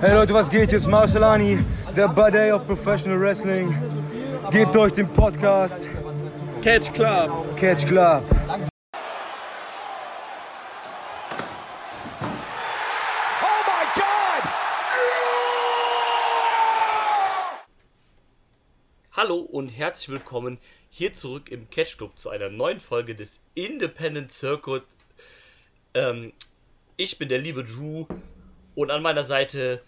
Hey Leute, was geht? Hier ist Marcelani, der Buddy of Professional Wrestling. Gebt euch den Podcast Catch Club. Catch Club. Oh! Hallo und herzlich willkommen hier zurück im Catch Club zu einer neuen Folge des Independent Circuit. Ähm, ich bin der liebe Drew und an meiner Seite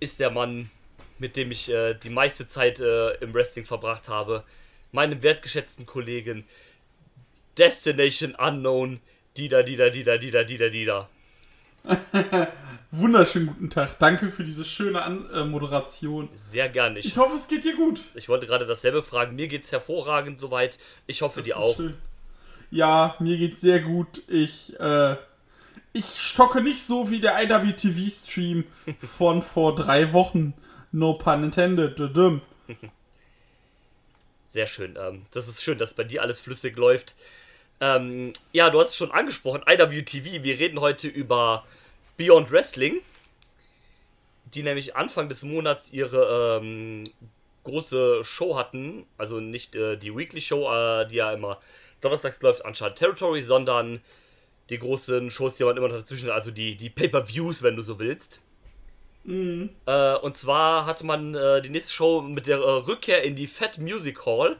ist der Mann, mit dem ich äh, die meiste Zeit äh, im Wrestling verbracht habe, meinem wertgeschätzten Kollegen Destination Unknown, Dida, Dida, Dida, Dida, Dida, Dida. Wunderschönen guten Tag. Danke für diese schöne An äh, Moderation. Sehr gerne. Ich, Ich hoffe, es geht dir gut. ich wollte gerade dasselbe fragen. Mir geht's hervorragend soweit. Ich hoffe, dir Das ist auch. schön. Ja, mir geht's sehr gut. Ich, äh, ich stocke nicht so wie der IWTV-Stream von vor drei Wochen. No pun intended. Sehr schön. Ähm, das ist schön, dass bei dir alles flüssig läuft. Ähm, ja, du hast es schon angesprochen, IWTV. Wir reden heute über Beyond Wrestling, die nämlich Anfang des Monats ihre ähm, große Show hatten. Also nicht äh, die Weekly Show, äh, die ja immer donnerstags läuft, Uncharted Territory, sondern die großen Shows, die man immer noch dazwischen, also die, die Pay-Per-Views, wenn du so willst. Äh, und zwar hatte man äh, die nächste Show mit der äh, Rückkehr in die Fat Music Hall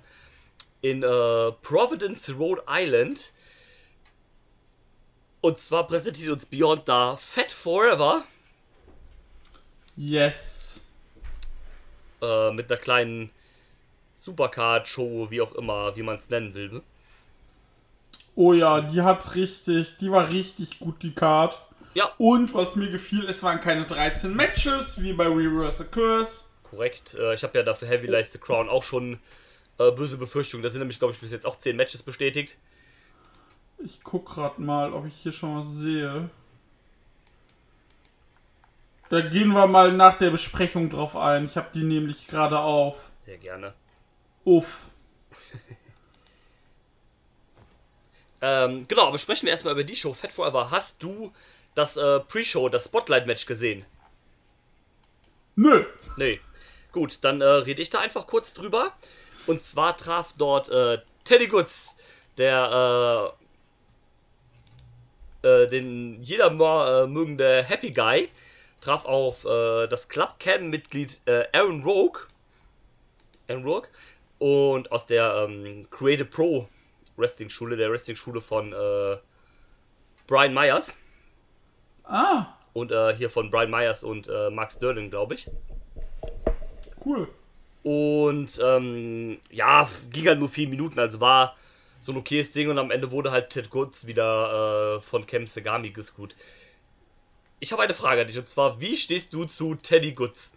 in äh, Providence, Rhode Island. Und zwar präsentiert uns Beyond da Fat Forever Yes. äh, mit einer kleinen Supercard-Show, wie auch immer, wie man es nennen will. Oh ja, die hat richtig, die war richtig gut, die Card. Ja, Und was mir gefiel, es waren keine 13 Matches, wie bei Reverse a Curse. korrekt. Äh, ich habe ja dafür Heavy Lies the Crown auch schon äh, böse Befürchtungen. Da sind nämlich, glaube ich, bis jetzt auch 10 Matches bestätigt. Ich guck grad mal, ob ich hier schon was sehe. Da gehen wir mal nach der Besprechung drauf ein. Ich habe die nämlich gerade auf. Sehr gerne. Uff. Ähm, genau, aber sprechen wir erstmal über die Show. Fat Forever. Hast du das äh, Pre-Show, das Spotlight-Match gesehen? Nö. Nee. Gut, dann äh, rede ich da einfach kurz drüber. Und zwar traf dort äh, Teddy Goods, der äh, äh, den jeder mal äh, mögende Happy Guy, traf auf äh, das Club Cam-Mitglied Aaron Rogue. Aaron Rogue. Und aus der ähm, Creative Pro Wrestling Schule, der Wrestling Schule von äh, Brian Myers. Ah, Und äh, hier von Brian Myers und äh, Mark Sterling, glaube ich. cool. Und ähm, ja, ging halt nur vier Minuten, also war so ein okayes Ding und am Ende wurde halt Ted Goods wieder äh, von Kem Segami gescrewt. Ich habe eine Frage an dich und zwar, wie stehst du zu Teddy Goods?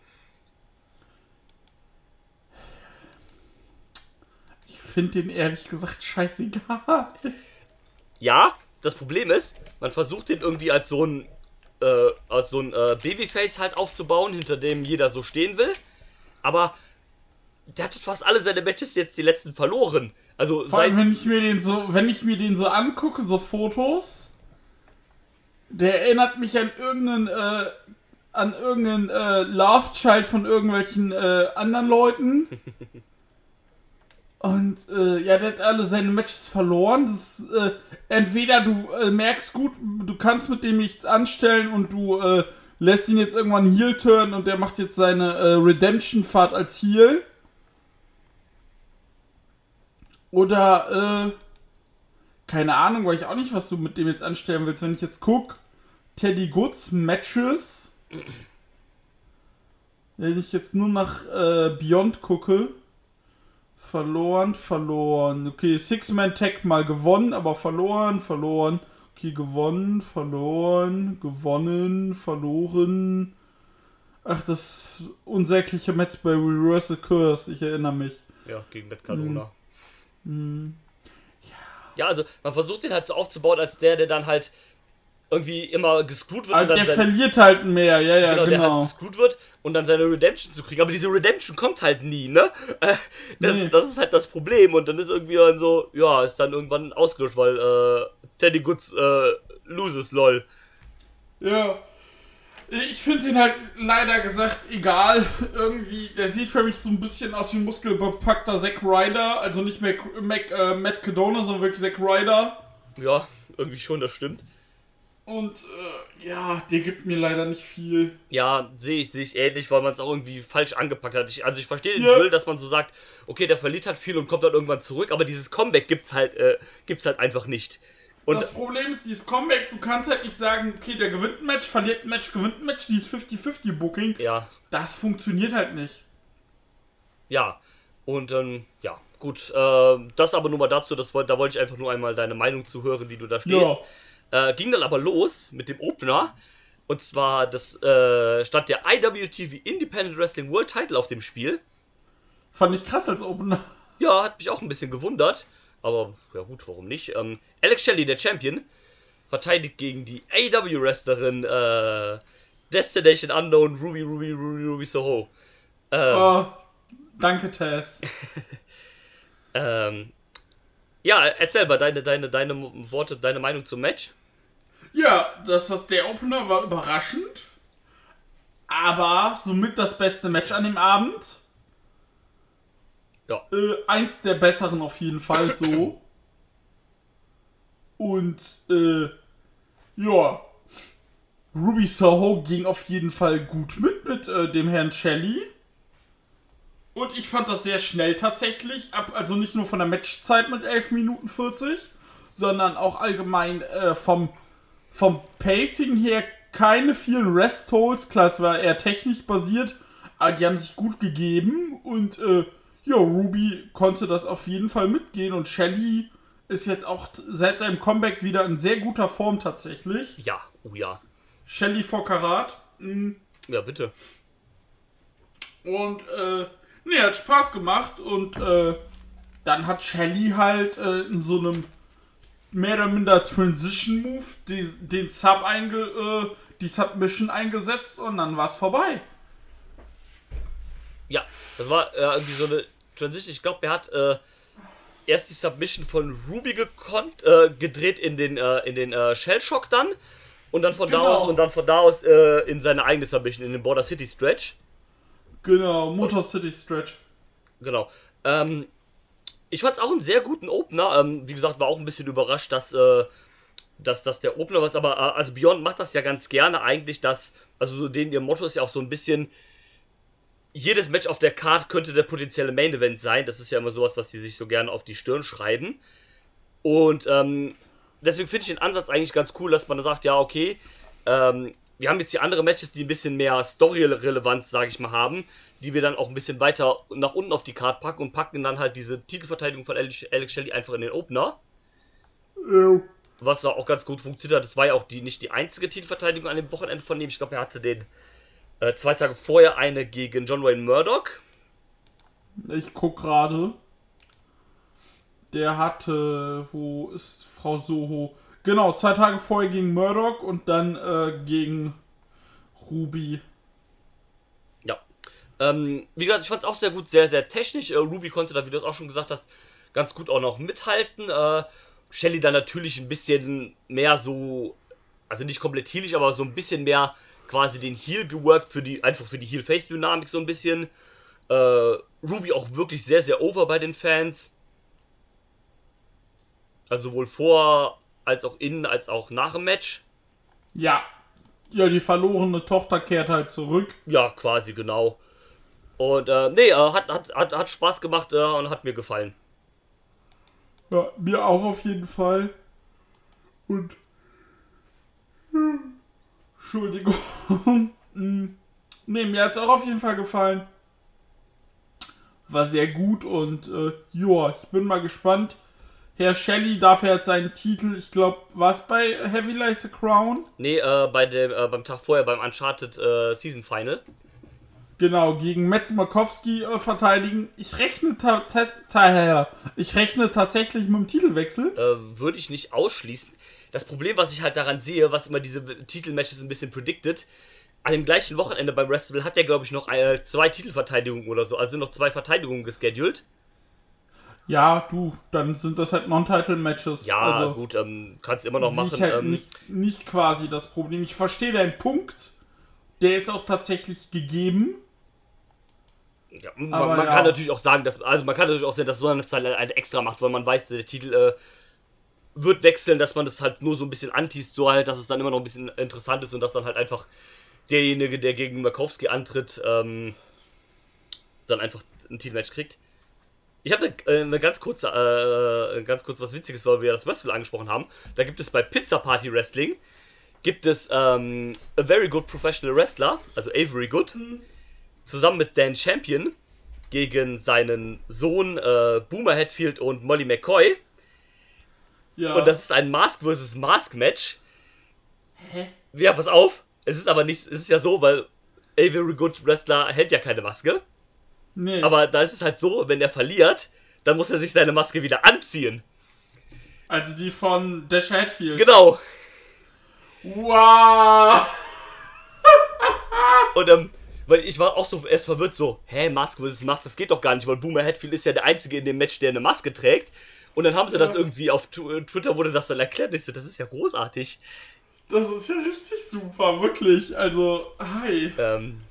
Finde den ehrlich gesagt scheißegal. Ja, das Problem ist, man versucht den irgendwie als so ein äh, als so ein äh, Babyface halt aufzubauen, hinter dem jeder so stehen will. Aber der hat fast alle seine Matches jetzt die letzten verloren. Also Vor allem, wenn ich mir den so, wenn ich mir den so angucke, so Fotos, der erinnert mich an irgendeinen, äh, an irgendeinen äh, Love Child von irgendwelchen äh, anderen Leuten. Und äh, ja, der hat alle seine Matches verloren. Das, ist, äh, entweder du äh, merkst gut, du kannst mit dem nichts anstellen und du äh, lässt ihn jetzt irgendwann Heel turn und der macht jetzt seine äh, Redemption-Fahrt als Heel. Oder, äh, keine Ahnung, weil ich auch nicht, was du mit dem jetzt anstellen willst. Wenn ich jetzt guck, Teddy Goods Matches, wenn ich jetzt nur nach äh, Beyond gucke, verloren, verloren. Okay, Six-Man-Tag mal gewonnen, aber verloren, verloren. Okay, gewonnen, verloren, gewonnen, verloren. Ach, das unsägliche Match bei Reverse Curse, ich erinnere mich. Ja, gegen Matt Cardona. Ja, also man versucht den halt so aufzubauen, als der, der dann halt irgendwie immer gescrewt wird Aber und dann der verliert halt mehr, ja, ja, genau, genau. der halt gescrewt wird und dann seine Redemption zu kriegen. Aber diese Redemption kommt halt nie, ne? Das, Nee. das ist halt das Problem. Und dann ist irgendwie dann so, ja, ist dann irgendwann ausgelöscht, weil äh, Teddy Goods äh, loses, lol. Ja. Ich finde ihn halt leider gesagt egal. Irgendwie, der sieht für mich so ein bisschen aus wie ein muskelbepackter Zack Ryder. Also nicht Mac, Mac, äh, Matt Cadona, sondern wirklich Zack Ryder. Ja, irgendwie schon, das stimmt. Und äh, ja, der gibt mir leider nicht viel. Ja, sehe ich, sehe ich ähnlich, weil man es auch irgendwie falsch angepackt hat. Ich, also ich verstehe den Ja. Drill, dass man so sagt, okay, der verliert halt viel und kommt dann irgendwann zurück, aber dieses Comeback gibt's halt, äh, gibt's halt einfach nicht. Und das Problem ist, dieses Comeback, du kannst halt nicht sagen, okay, der gewinnt ein Match, verliert ein Match, gewinnt ein Match, dieses 50-50-Booking. ja, Das funktioniert halt nicht. ja. Und ähm, ja, gut. Äh, das aber nur mal dazu, das, da wollte ich einfach nur einmal deine Meinung zu hören, wie du da stehst. Äh, ging dann aber los mit dem Opener. Und zwar das äh, stand der IWTV Independent Wrestling World Title auf dem Spiel. Fand ich krass als Opener. Ja, hat mich auch ein bisschen gewundert. Aber ja gut, warum nicht? Ähm, Alex Shelley, der Champion, verteidigt gegen die AW-Wrestlerin äh, Destination Unknown Ruby Ruby Ruby Ruby Soho. Ähm, Oh, danke, Tess. ähm, ja, erzähl mal deine, deine, deine Worte, deine Meinung zum Match. Ja, das was der Opener war überraschend. Aber somit das beste Match an dem Abend. Ja. Äh, eins der besseren auf jeden Fall so. Und äh, ja. Ruby Soho ging auf jeden Fall gut mit mit äh, dem Herrn Shelley. Und ich fand das sehr schnell tatsächlich. Ab, also nicht nur von der Matchzeit mit 11 Minuten 40, sondern auch allgemein äh, vom, vom Pacing her keine vielen Rest-Holds. Klar, es war eher technisch basiert, aber die haben sich gut gegeben. Und äh, ja, Ruby konnte das auf jeden Fall mitgehen. Und Shelly ist jetzt auch seit seinem Comeback wieder in sehr guter Form tatsächlich. Ja, oh ja. Shelly vor Karat. Mm. Ja, bitte. Und äh, nee, hat Spaß gemacht und äh, dann hat Shelly halt äh, in so einem mehr oder minder Transition Move die, den Sub einge, äh, die Submission eingesetzt und dann war's vorbei. Ja, das war äh, irgendwie so eine Transition. Ich glaube, er hat äh, erst die Submission von Ruby gekonnt, äh, gedreht in den, äh, in den äh, Shellshock dann. Und dann von da Genau. aus und dann von da aus in seine eigene Submission, in den Border City Stretch. Genau, Motor City Stretch. Genau. Ähm, ich fand es auch einen sehr guten Opener. Ähm, wie gesagt, war auch ein bisschen überrascht, dass, äh, dass das der Opener war. Aber äh, also Beyond macht das ja ganz gerne eigentlich, dass, also so denen ihr Motto ist ja auch so ein bisschen, jedes Match auf der Card könnte der potenzielle Main Event sein. Das ist ja immer sowas, was die sich so gerne auf die Stirn schreiben. Und ähm, deswegen finde ich den Ansatz eigentlich ganz cool, dass man da sagt, ja, okay, ähm, wir haben jetzt hier andere Matches, die ein bisschen mehr Story-Relevanz, sage ich mal, haben, die wir dann auch ein bisschen weiter nach unten auf die Card packen und packen dann halt diese Titelverteidigung von Alex Alex Shelley einfach in den Opener. Was da auch ganz gut funktioniert hat. Das war ja auch die, nicht die einzige Titelverteidigung an dem Wochenende von ihm. Ich glaube, er hatte den äh, zwei Tage vorher eine gegen John Wayne Murdoch. Ich guck gerade. Der hatte, wo ist Frau Soho? Genau, zwei Tage vorher gegen Murdoch und dann äh, gegen Ruby. Ähm, wie gesagt, ich fand es auch sehr gut, sehr, sehr technisch. Äh, Ruby konnte da, wie du es auch schon gesagt hast, ganz gut auch noch mithalten. Äh, Shelly dann natürlich ein bisschen mehr so, also nicht komplett heelig, aber so ein bisschen mehr quasi den Heal geworkt für die, einfach für die Heal-Face-Dynamik so ein bisschen. Äh, Ruby auch wirklich sehr, sehr over bei den Fans. Also sowohl vor, als auch in, als auch nach dem Match. Ja. Ja, die verlorene Tochter kehrt halt zurück. Ja, quasi, genau. Und äh, nee, äh, hat, hat, hat, hat Spaß gemacht äh, und hat mir gefallen. Ja, mir auch auf jeden Fall. Und. Entschuldigung. Nee, mir hat es auch auf jeden Fall gefallen. War sehr gut und äh, ja, ich bin mal gespannt. Herr Shelley darf ja jetzt seinen Titel, ich glaube, was bei Heavy Like the Crown? Nee, äh, bei dem, äh, beim Tag vorher, beim Uncharted äh, Season Final. Genau, gegen Matt Makowski äh, verteidigen. Ich rechne, ta ich rechne tatsächlich mit dem Titelwechsel. Äh, Würde ich nicht ausschließen. Das Problem, was ich halt daran sehe, was immer diese Titelmatches ein bisschen predicted, an dem gleichen Wochenende beim Wrestling hat er, glaube ich, noch äh, zwei Titelverteidigungen oder so. Also sind noch zwei Verteidigungen gescheduled. Ja, du, dann sind das halt Non-Title-Matches. Ja, also, gut, ähm, kannst immer noch machen. halt ähm, nicht, nicht quasi das Problem. Ich verstehe deinen Punkt, der ist auch tatsächlich gegeben. Ja, man, Aber man ja. kann natürlich auch sagen, dass, also man kann natürlich auch sehen, dass man das halt halt extra macht, weil man weiß, der Titel äh, wird wechseln, dass man das halt nur so ein bisschen antiest, so halt, dass es dann immer noch ein bisschen interessant ist und dass dann halt einfach derjenige, der gegen Markowski antritt, ähm, dann einfach ein Titelmatch kriegt. Ich habe eine, äh, eine ganz kurze, äh, ganz kurz was Witziges, weil wir das Wrestle angesprochen haben. Da gibt es bei Pizza Party Wrestling gibt es ähm, a very good professional wrestler, also Avery Good, zusammen mit Dan Champion gegen seinen Sohn äh, Boomer Hatfield und Molly McCoy. Ja. Und das ist ein Mask vs. Mask Match. Hä? Ja, pass auf. Es ist aber nicht, es ist ja so, weil Avery Good Wrestler hält ja keine Maske. Nee. Aber da ist es halt so, wenn er verliert, dann muss er sich seine Maske wieder anziehen. also die von Dash Hatfield. Genau. Wow! Und ähm, weil ich war auch so erst verwirrt, so, hä, Maske vs. Mask, das geht doch gar nicht, weil Boomer Hatfield ist ja der Einzige in dem Match, der eine Maske trägt. Und dann haben sie das irgendwie auf Tu- Twitter wurde das dann erklärt. Ich so, das ist ja großartig. Das ist ja richtig super, wirklich. Also, hi. Ähm,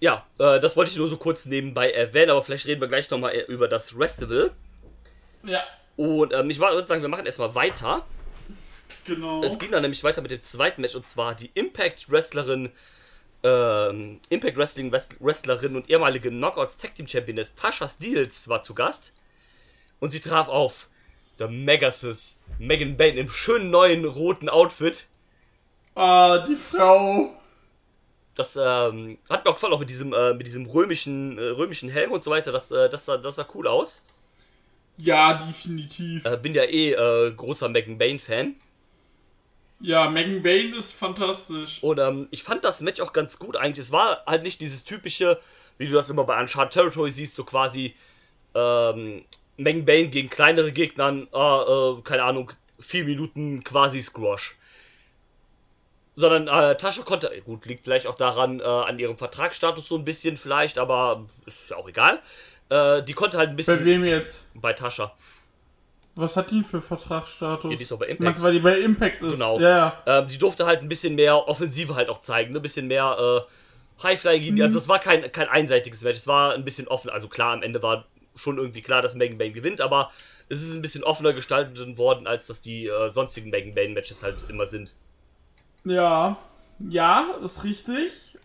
ja, äh, das wollte ich nur so kurz nebenbei erwähnen, aber vielleicht reden wir gleich nochmal über das Festival. Ja, Und ähm, ich würde sagen, wir machen erstmal weiter. genau. Es ging dann nämlich weiter mit dem zweiten Match und zwar die Impact Wrestlerin, ähm, Impact Wrestling Wrestlerin und ehemalige Knockouts Tag Team Championess Tasha Steels war zu Gast und sie traf auf der Megasis Megan Bain im schönen neuen roten Outfit. Ah, die Frau. Das ähm, hat mir auch gefallen, auch mit diesem, äh, mit diesem römischen, äh, römischen Helm und so weiter. Das, äh, das, sah, das sah cool aus. Ja, definitiv. Äh, bin ja eh äh, großer Megan Bain-Fan. Ja, Megan Bain ist fantastisch. Und ähm, ich fand das Match auch ganz gut eigentlich. Es war halt nicht dieses typische, wie du das immer bei Uncharted Territory siehst, so quasi ähm, Megan Bain gegen kleinere Gegnern, äh, äh, keine Ahnung, vier Minuten quasi Squash. Sondern äh, Tascha konnte, gut, liegt vielleicht auch daran, äh, an ihrem Vertragsstatus so ein bisschen vielleicht, aber ist ja auch egal. Äh, die konnte halt ein Bei bisschen wem jetzt? bei Tascha. Was hat die für Vertragsstatus? Ja, die ist doch bei Impact. Meinst weil die bei Impact ist? Genau. Ja, ja. Ähm, die durfte halt ein bisschen mehr Offensive halt auch zeigen, ne? ein bisschen mehr äh, Highfly gegen die. Also es war kein, kein einseitiges Match, es war ein bisschen offen. Also klar, am Ende war schon irgendwie klar, dass Megan Bain gewinnt, aber es ist ein bisschen offener gestaltet worden, als das die äh, sonstigen Megan Bain Matches halt immer sind. Ja, ja, ist richtig.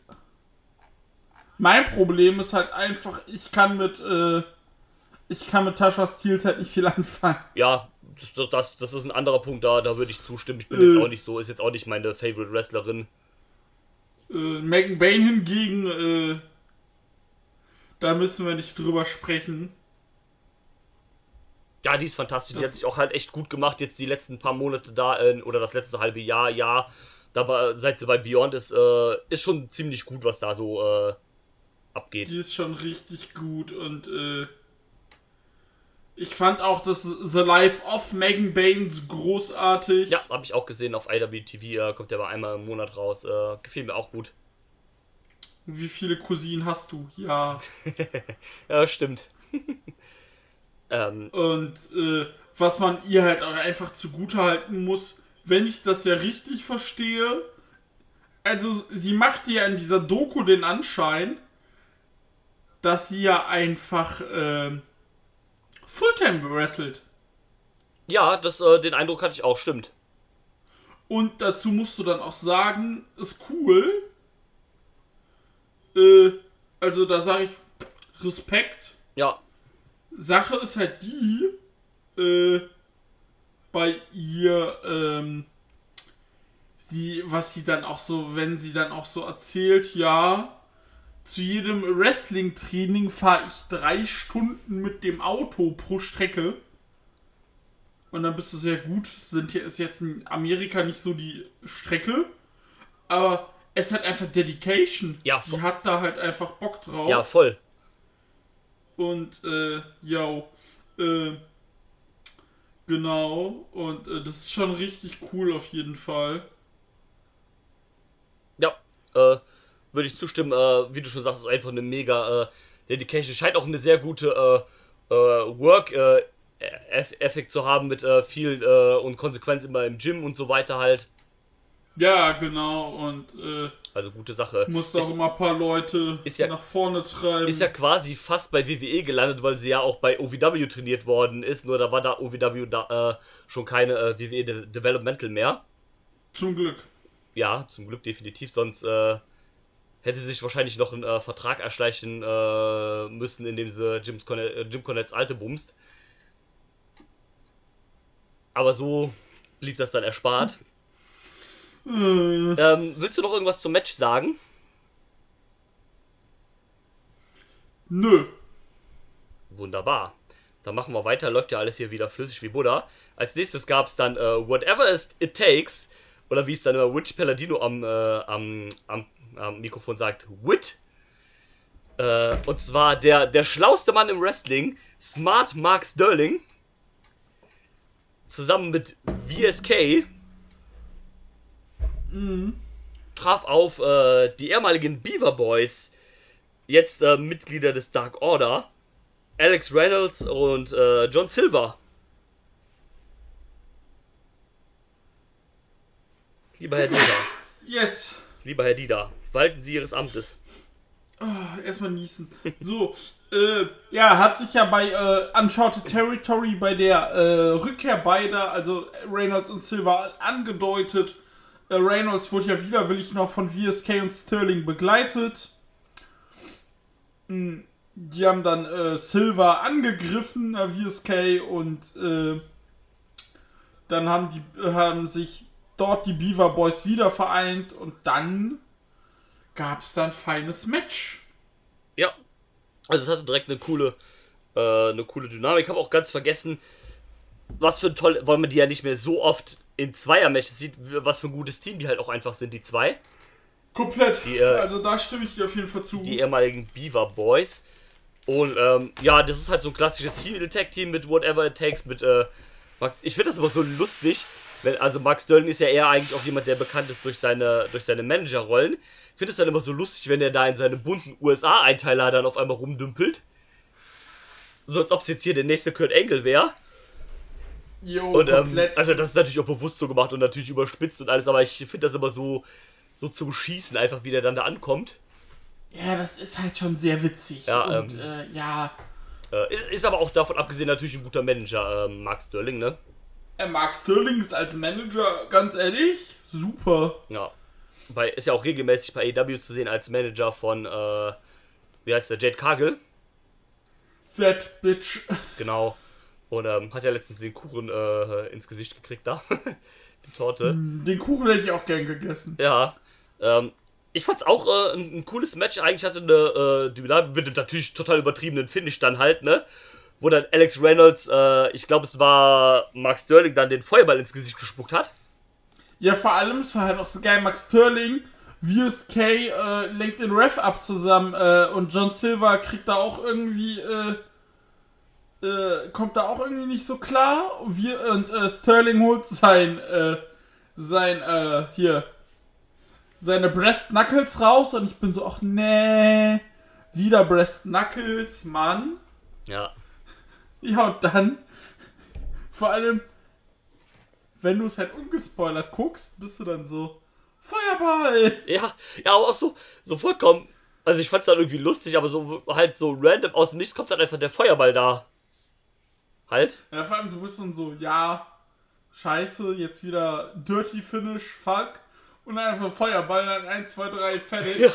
Mein Problem ist halt einfach, ich kann mit, äh, ich kann mit Tascha Steels halt nicht viel anfangen. Ja, das, das- das, ist ein anderer Punkt da, da würde ich zustimmen. Ich bin Äh. jetzt auch nicht so, ist jetzt auch nicht meine Favorite Wrestlerin. Äh, Megan Bain hingegen, äh, da müssen wir nicht drüber sprechen. Ja, die ist fantastisch. Die Das- hat sich auch halt echt gut gemacht. Jetzt die letzten paar Monate da, oder das letzte halbe Jahr, Jahr, dabei, seit sie bei Beyond ist, äh, ist schon ziemlich gut, was da so äh, abgeht. Die ist schon richtig gut und äh, ich fand auch das The Life of Megan Bain großartig. Ja, habe ich auch gesehen auf IWTV, äh, kommt ja aber einmal im Monat raus. Äh, gefiel mir auch gut. Wie viele Cousinen hast du? Ja. Ja, stimmt. ähm, Und äh, was man ihr halt auch einfach zugutehalten muss, wenn ich das ja richtig verstehe, also sie macht ja in dieser Doku den Anschein, dass sie ja einfach ähm, Fulltime wrestelt. ja, das, äh, den Eindruck hatte ich auch, stimmt. Und dazu musst du dann auch sagen, ist cool. Äh, also da sage ich Respekt. Ja, Sache ist halt die, äh, bei ihr, ähm, sie, was sie dann auch so, wenn sie dann auch so erzählt, ja, zu jedem Wrestling-Training fahre ich drei Stunden mit dem Auto pro Strecke. Und dann bist du sehr gut. Sind hier ist jetzt in Amerika nicht so die Strecke, aber es hat einfach Dedication. Ja, sie hat da halt einfach Bock drauf. ja, voll. Und, äh, yo, äh, genau. Und äh, das ist schon richtig cool auf jeden Fall. Ja, äh, würde ich zustimmen. Äh, wie du schon sagst, ist einfach eine mega äh, Dedication. Scheint auch eine sehr gute äh, äh, Work äh, Effekt zu haben mit äh, viel äh, und Konsequenz immer im Gym und so weiter halt. Ja, genau. Und, äh, Also gute Sache. Muss doch immer ein paar Leute ja- nach vorne treiben. ist ja quasi fast bei WWE gelandet, weil sie ja auch bei OVW trainiert worden ist. Nur da war da OVW da, schon keine WWE De Developmental mehr. Zum Glück. Ja, zum Glück definitiv. Sonst äh, hätte sich wahrscheinlich noch einen äh, Vertrag erschleichen äh, müssen, indem sie Cornette, äh, Jim Cornettes alte bumst. Aber so blieb das dann erspart. Äh, Ähm, willst du noch irgendwas zum Match sagen? nö. Wunderbar. Dann machen wir weiter, läuft ja alles hier wieder flüssig wie Buddha. Als nächstes gab es dann äh, Whatever It Takes, oder wie es dann immer Witch Palladino am, äh, am, am, am Mikrofon sagt, Wit. Äh, und zwar der, der schlauste Mann im Wrestling, Smart Mark Sterling, zusammen mit VSK, traf auf äh, die ehemaligen Beaver Boys, jetzt äh, Mitglieder des Dark Order, Alex Reynolds und äh, John Silver. Lieber Herr Dieter, Yes. lieber Herr Dieter, walten Sie Ihres Amtes. Ah, Erstmal niesen. So, äh, ja, hat sich ja bei äh, Uncharted Territory bei der äh, Rückkehr beider, also Reynolds und Silver, angedeutet. Äh, Reynolds wurde ja widerwillig noch von VSK und Sterling begleitet. Mm, Die haben dann äh, Silver angegriffen, äh, VSK, und dann haben, die, haben sich dort die Beaver Boys wieder vereint und dann gab es dann feines Match. Ja, also es hatte direkt eine coole, äh, eine coole Dynamik. Ich habe auch ganz vergessen, was für ein toll, weil man die ja nicht mehr so oft in Zweier-Matches sieht, was für ein gutes Team die halt auch einfach sind, die zwei. Komplett. Die, äh, also da stimme ich dir auf jeden Fall zu. die ehemaligen Beaver Boys. Und ähm, ja, das ist halt so ein klassisches Heel-Tag-Team mit Whatever It Takes, mit äh, Max. Ich finde das aber so lustig, wenn, also Max Sterling ist ja eher eigentlich auch jemand, der bekannt ist durch seine, durch seine Manager-Rollen. Ich finde es dann immer so lustig, wenn er da in seine bunten USA-Einteiler dann auf einmal rumdümpelt. So als ob es jetzt hier der nächste Kurt Angle wäre. Jo, Und ähm, komplett. also das ist natürlich auch bewusst so gemacht und natürlich überspitzt und alles, aber ich finde das immer so, so zum Schießen einfach, wie der dann da ankommt. ja, das ist halt schon sehr witzig. Ja, und ähm, äh, ja, Äh, ist, ist aber auch davon abgesehen natürlich ein guter Manager, ähm, Mark Sterling, ne? Äh, Mark Sterling ist als Manager, ganz ehrlich, super. Ja. Bei, ist ja auch regelmäßig bei AEW zu sehen als Manager von, äh, wie heißt der, Jade Cargill, Fat Bitch. genau. Und ähm, hat ja letztens den Kuchen äh, ins Gesicht gekriegt da. Die Torte. Den Kuchen hätte ich auch gern gegessen. Ja. Ähm, ich fand's auch äh, ein, ein cooles Match. Eigentlich hatte eine äh, Dynamik mit dem natürlich total übertriebenen Finish dann halt, ne? Wo dann Alex Reynolds, äh, ich glaube es war Mark Sterling, dann den Feuerball ins Gesicht gespuckt hat. Ja, vor allem, es war halt auch so geil, Max Sterling, VSK äh, lenkt den Ref ab zusammen äh, und John Silver kriegt da auch irgendwie, äh, äh, kommt da auch irgendwie nicht so klar. Und, wir, und äh, Sterling holt sein, äh, sein, äh, hier, seine Breast Knuckles raus und ich bin so, ach nee, wieder Breast Knuckles, Mann. Ja. Ja, und dann, vor allem, wenn du es halt ungespoilert guckst, bist du dann so, Feuerball! Ja, ja, aber auch so, so vollkommen. Also ich fand's dann irgendwie lustig, aber so halt so random aus dem Nichts kommt dann einfach der Feuerball da. Halt. Ja, vor allem, du bist dann so, ja, scheiße, jetzt wieder Dirty Finish, fuck. Und dann einfach Feuerball, dann 1, 2, 3, fertig. Ja.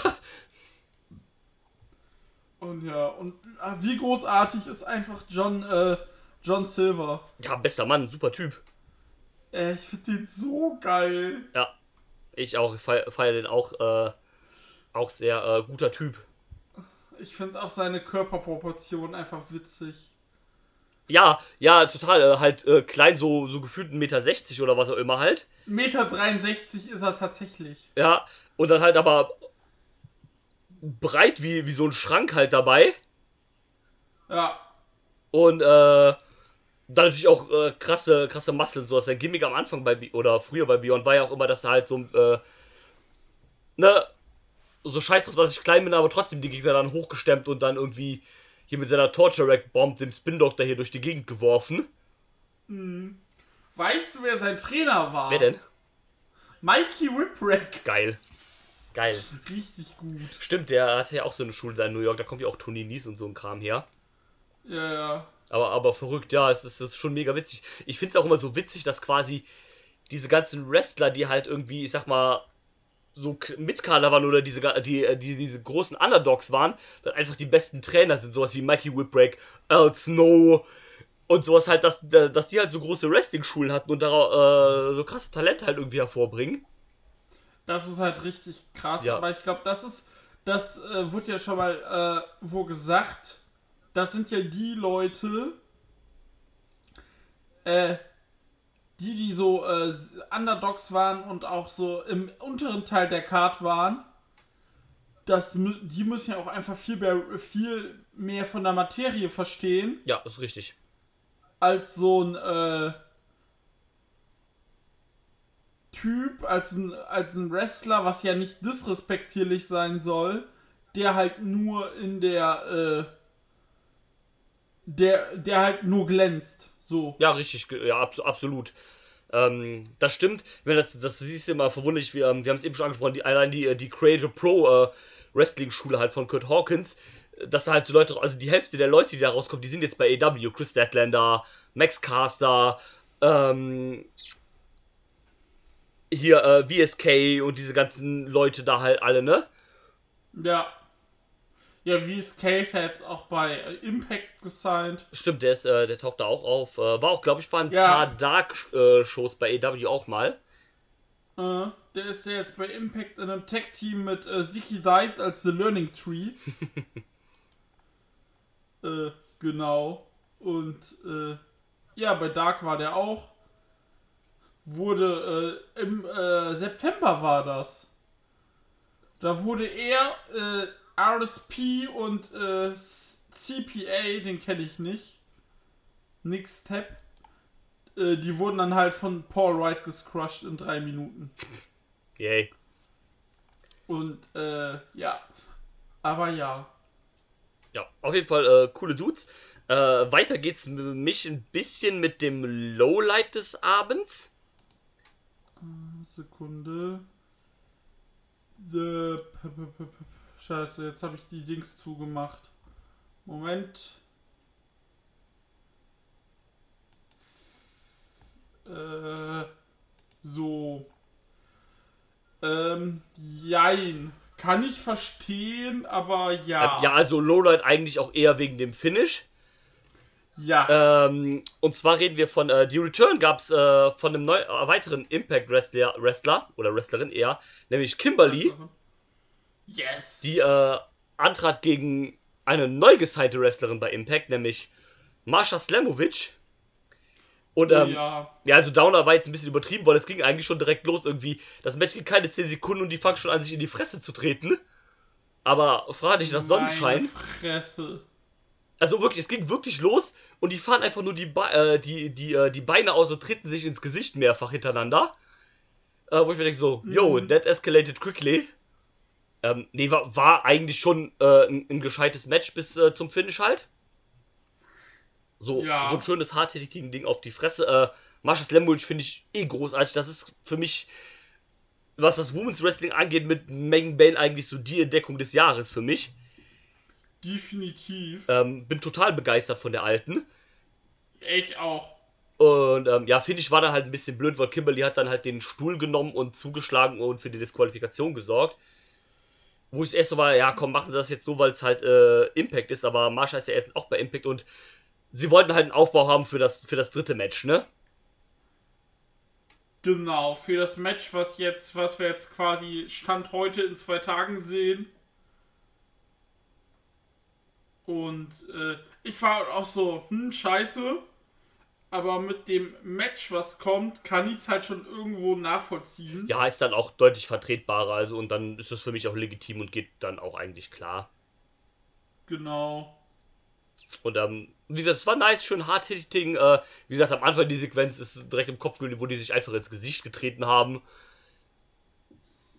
Und ja, und ah, wie großartig ist einfach John, äh, John Silver. Ja, bester Mann, super Typ. Äh, ich finde den so geil. Ja. Ich auch, feier, feier den auch, äh, auch sehr äh, guter Typ. Ich finde auch seine Körperproportionen einfach witzig. Ja, ja, total. Äh, halt äh, klein, so, so gefühlt 1,60 Meter oder was auch immer halt. Meter 63 ist er tatsächlich. Ja, und dann halt aber breit wie, wie so ein Schrank halt dabei. Ja, Und äh, dann natürlich auch äh, krasse, krasse Muskeln. So, sein Gimmick am Anfang bei Be oder früher bei Beyond war ja auch immer, dass er halt so, äh, ne, so scheiß drauf, dass ich klein bin, aber trotzdem die Gegner dann hochgestemmt und dann irgendwie hier mit seiner Torture Rack Bomb dem Spin Doctor hier durch die Gegend geworfen. weißt du, wer sein Trainer war? Wer denn? Mikey Whipwreck. Geil. Geil. Richtig gut. Stimmt, der hat ja auch so eine Schule da in New York, da kommt ja auch Tony Nies und so ein Kram her. Ja, ja. Aber, aber verrückt, ja, es ist, es ist schon mega witzig. Ich finde es auch immer so witzig, dass quasi diese ganzen Wrestler, die halt irgendwie, ich sag mal, so K- Mitkader waren oder diese, die, äh, die, diese großen Underdogs waren, dann einfach die besten Trainer sind. Sowas wie Mikey Whipwreck, Al Snow und sowas halt, dass, dass die halt so große Wrestling-Schulen hatten und daraus äh, so krasse Talente halt irgendwie hervorbringen. Das ist halt richtig krass, Ja. aber ich glaube, das ist, das äh, wird ja schon mal äh, wo gesagt, das sind ja die Leute, äh, die, die so äh, Underdogs waren und auch so im unteren Teil der Card waren, das, die müssen ja auch einfach viel mehr, viel mehr von der Materie verstehen, Ja, ist richtig. als so ein äh, Typ, als ein, als ein Wrestler, was ja nicht disrespektierlich sein soll, der halt nur in der, äh, der, der halt nur glänzt. So. Ja, richtig, ja, abs absolut. Ähm, das stimmt. Wenn das, das siehst du immer verwunderlich, wir, ähm, wir haben es eben schon angesprochen, die, allein die, äh, die Creator Pro äh, Wrestling-Schule halt von Kurt Hawkins, dass da halt so Leute, also die Hälfte der Leute, die da rauskommen, die sind jetzt bei AW, Chris Statlander, Max Caster, ähm, hier äh, VSK und diese ganzen Leute da halt alle, ne? Ja. Ja, wie ist Case jetzt auch bei äh, Impact gesigned. Stimmt, der, ist, äh, der taucht da auch auf. Äh, war auch, glaube ich, bei ein Ja. paar Dark-Shows bei AW auch mal. Äh, der ist ja jetzt bei Impact in einem Tech-Team mit äh, Ziki Dice als The Learning Tree. äh, genau. Und äh, ja, bei Dark war der auch. Wurde äh, im äh, September war das. Da wurde er, äh, RSP und äh, CPA, den kenne ich nicht. Nix Tap. Äh, die wurden dann halt von Paul Wright gescrushed in drei Minuten. Yay. Und äh, ja. Aber ja. Ja, auf jeden Fall coole Dudes. Äh, weiter geht's mich ein bisschen mit dem Lowlight des Abends. Sekunde. The p- Scheiße, jetzt habe ich die Dings zugemacht. Moment. Äh, so. Ähm, jein. Kann ich verstehen, aber ja. Äh, ja, also Lowlight eigentlich auch eher wegen dem Finish. Ja. Ähm, und zwar reden wir von, äh, die Return gab's äh, von einem neu, äh, weiteren Impact Wrestler, Wrestler oder Wrestlerin eher, nämlich Kimberly, yes. die äh, antrat gegen eine neu gesignte Wrestlerin bei Impact, nämlich Marsha Slamovic. Und Oh ähm, ja. Ja, also Downer war jetzt ein bisschen übertrieben, weil es ging eigentlich schon direkt los irgendwie. Das Match ging keine 10 Sekunden und die fangen schon an, sich in die Fresse zu treten. Aber frag dich nach Sonnenschein. Meine Fresse. Also wirklich, es ging wirklich los und die fahren einfach nur die, Be äh, die, die, äh, die Beine aus und treten sich ins Gesicht mehrfach hintereinander. Äh, wo ich mir denke so, yo, that escalated quickly. Ähm, nee, war, war eigentlich schon äh, ein, ein gescheites Match bis äh, zum Finish halt. So, Ja. so ein schönes hartnäckigen Ding auf die Fresse. Äh, Marsha Slamovic finde ich eh großartig. Das ist für mich, was das Women's Wrestling angeht, mit Megan Bane eigentlich so die Entdeckung des Jahres für mich. Definitiv. Ähm, bin total begeistert von der alten. Ich auch. Und ähm, ja, finde ich, war dann halt ein bisschen blöd, weil Kimberly hat dann halt den Stuhl genommen und zugeschlagen und für die Disqualifikation gesorgt. Wo ich erst so war, ja komm, machen sie das jetzt so, weil es halt äh, Impact ist, aber Marsha ist ja erst auch bei Impact und sie wollten halt einen Aufbau haben für das, für das dritte Match, ne? Genau, für das Match, was jetzt, was wir jetzt quasi Stand heute in zwei Tagen sehen. Und äh, ich war auch so, hm, scheiße. Aber mit dem Match, was kommt, kann ich es halt schon irgendwo nachvollziehen. Ja, ist dann auch deutlich vertretbarer, also und dann ist es für mich auch legitim und geht dann auch eigentlich klar. Genau. Und ähm, wie gesagt, es war nice, schön hard-hitting. Äh, wie gesagt, am Anfang die Sequenz ist direkt im Kopf geblieben, wo die sich einfach ins Gesicht getreten haben.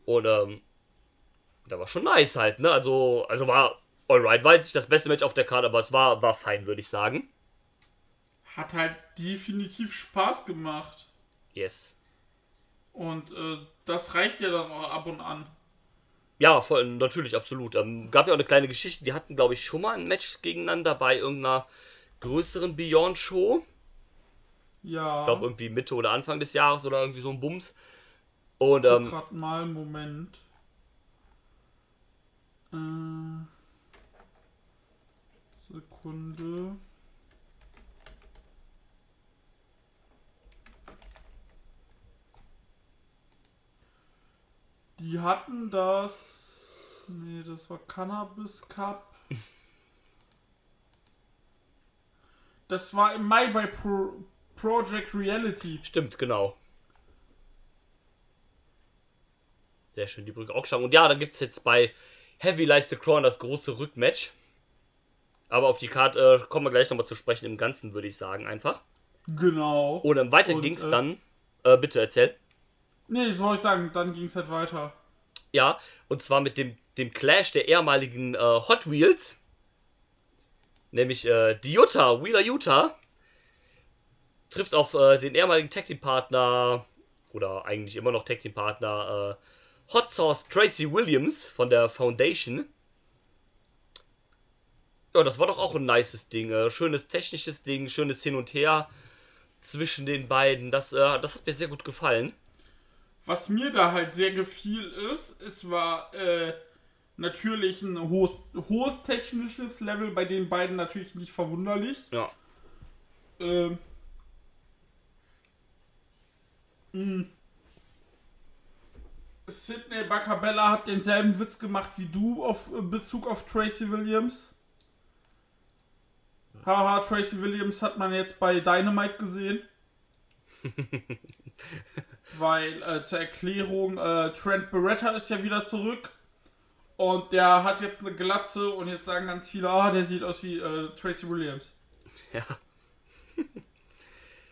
Und ähm, da war schon nice halt, ne? Also, also war alright. War jetzt nicht das beste Match auf der Karte, aber es war, war fein, würde ich sagen. Hat halt definitiv Spaß gemacht. Yes. Und äh, das reicht ja dann auch ab und an. Ja, voll, natürlich, absolut. Ähm, gab ja auch eine kleine Geschichte, die hatten, glaube ich, schon mal ein Match gegeneinander bei irgendeiner größeren Beyond-Show. Ja. Ich glaube, irgendwie Mitte oder Anfang des Jahres oder irgendwie so ein Bums. Und, ähm, grad mal, Moment. Äh, Sekunde. Die hatten das. Nee, das war Cannabis Cup. Das war im Mai bei Pro Project Reality. stimmt, genau. Sehr schön, die Brücke auch geschlagen. Und ja, dann gibt es jetzt bei Heavy Lies the Crown das große Rückmatch. Aber auf die Karte äh, kommen wir gleich nochmal zu sprechen im Ganzen, würde ich sagen, einfach. Genau. Und im Weiteren ging es äh, dann. Äh, bitte erzähl. Nee, das wollte ich sagen, dann ging es halt weiter. Ja, und zwar mit dem, dem Clash der ehemaligen äh, Hot Wheels. Nämlich äh, die Utah, Wheeler Utah, trifft auf äh, den ehemaligen Tag Team Partner, oder eigentlich immer noch Tag Team Partner, Hot Sauce Tracy Williams von der Foundation. Ja, das war doch auch ein nices Ding. Äh, schönes technisches Ding, schönes Hin und Her zwischen den beiden. Das, äh, das hat mir sehr gut gefallen. Was mir da halt sehr gefiel ist, es war äh, natürlich ein hohes, hohes technisches Level, bei den beiden natürlich nicht verwunderlich. Ja. Ähm, mh. Sidney Bacabella hat denselben Witz gemacht wie du auf äh, Bezug auf Tracy Williams. Haha, Tracy Williams hat man jetzt bei Dynamite gesehen. Weil äh, zur Erklärung, äh, Trent Beretta ist ja wieder zurück. Und der hat jetzt eine Glatze und jetzt sagen ganz viele, ah, der sieht aus wie äh, Tracy Williams. Ja.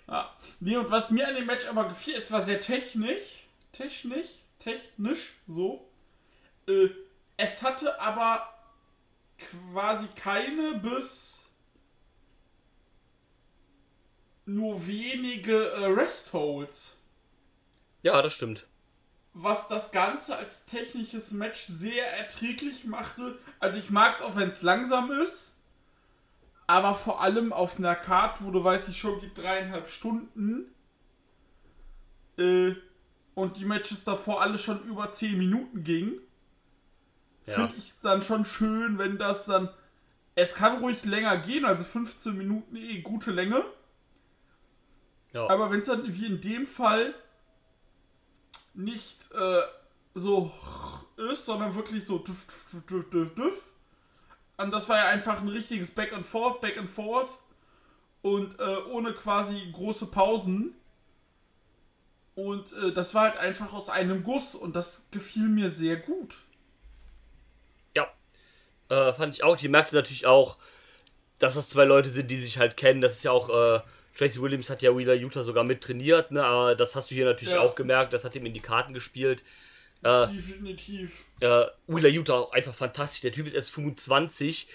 Ja. Nee, und was mir an dem Match aber gefiel, es war sehr technisch. Technisch? Technisch, so. Äh, es hatte aber quasi keine bis nur wenige äh, Restholds. Ja, das stimmt. was das Ganze als technisches Match sehr erträglich machte. Also ich mag es auch, wenn es langsam ist. Aber vor allem auf einer Karte, wo du weißt, die Show geht dreieinhalb Stunden. Äh, und die Matches davor alle schon über 10 Minuten gingen. Ja. Finde ich es dann schon schön, wenn das dann. Es kann ruhig länger gehen, also 15 Minuten eh gute Länge. Ja. Aber wenn es dann wie in dem Fall nicht äh, so ist, sondern wirklich so düff, düff, düff, düff, düff. Und das war ja einfach ein richtiges Back and Forth, Back and Forth. Und äh, ohne quasi große Pausen. Und äh, das war halt einfach aus einem Guss und das gefiel mir sehr gut. Ja, äh, fand ich auch. Die merkst du natürlich auch, dass das zwei Leute sind, die sich halt kennen. Das ist ja auch, äh, Tracy Williams hat ja Wheeler Utah sogar mit trainiert, ne? Aber das hast du hier natürlich Ja. auch gemerkt. Das hat ihm in die Karten gespielt. Äh, Definitiv. äh, Wheeler Utah auch einfach fantastisch. Der Typ ist erst 25.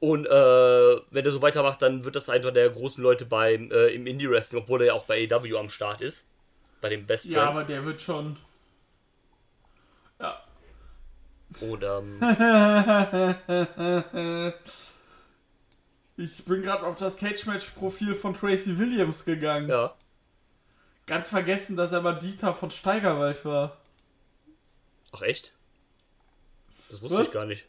Und äh, wenn er so weitermacht, dann wird das einer der großen Leute beim, äh, im Indie-Wrestling, obwohl er ja auch bei AW am Start ist. Bei den Best Ja, aber Friends. der wird schon. Ja. Und ähm, Ich bin gerade auf das Cage-Match-Profil von Tracy Williams gegangen. ja. Ganz vergessen, dass er mal Dieter von Steigerwald war. Ach echt? Das wusste Was? ich gar nicht.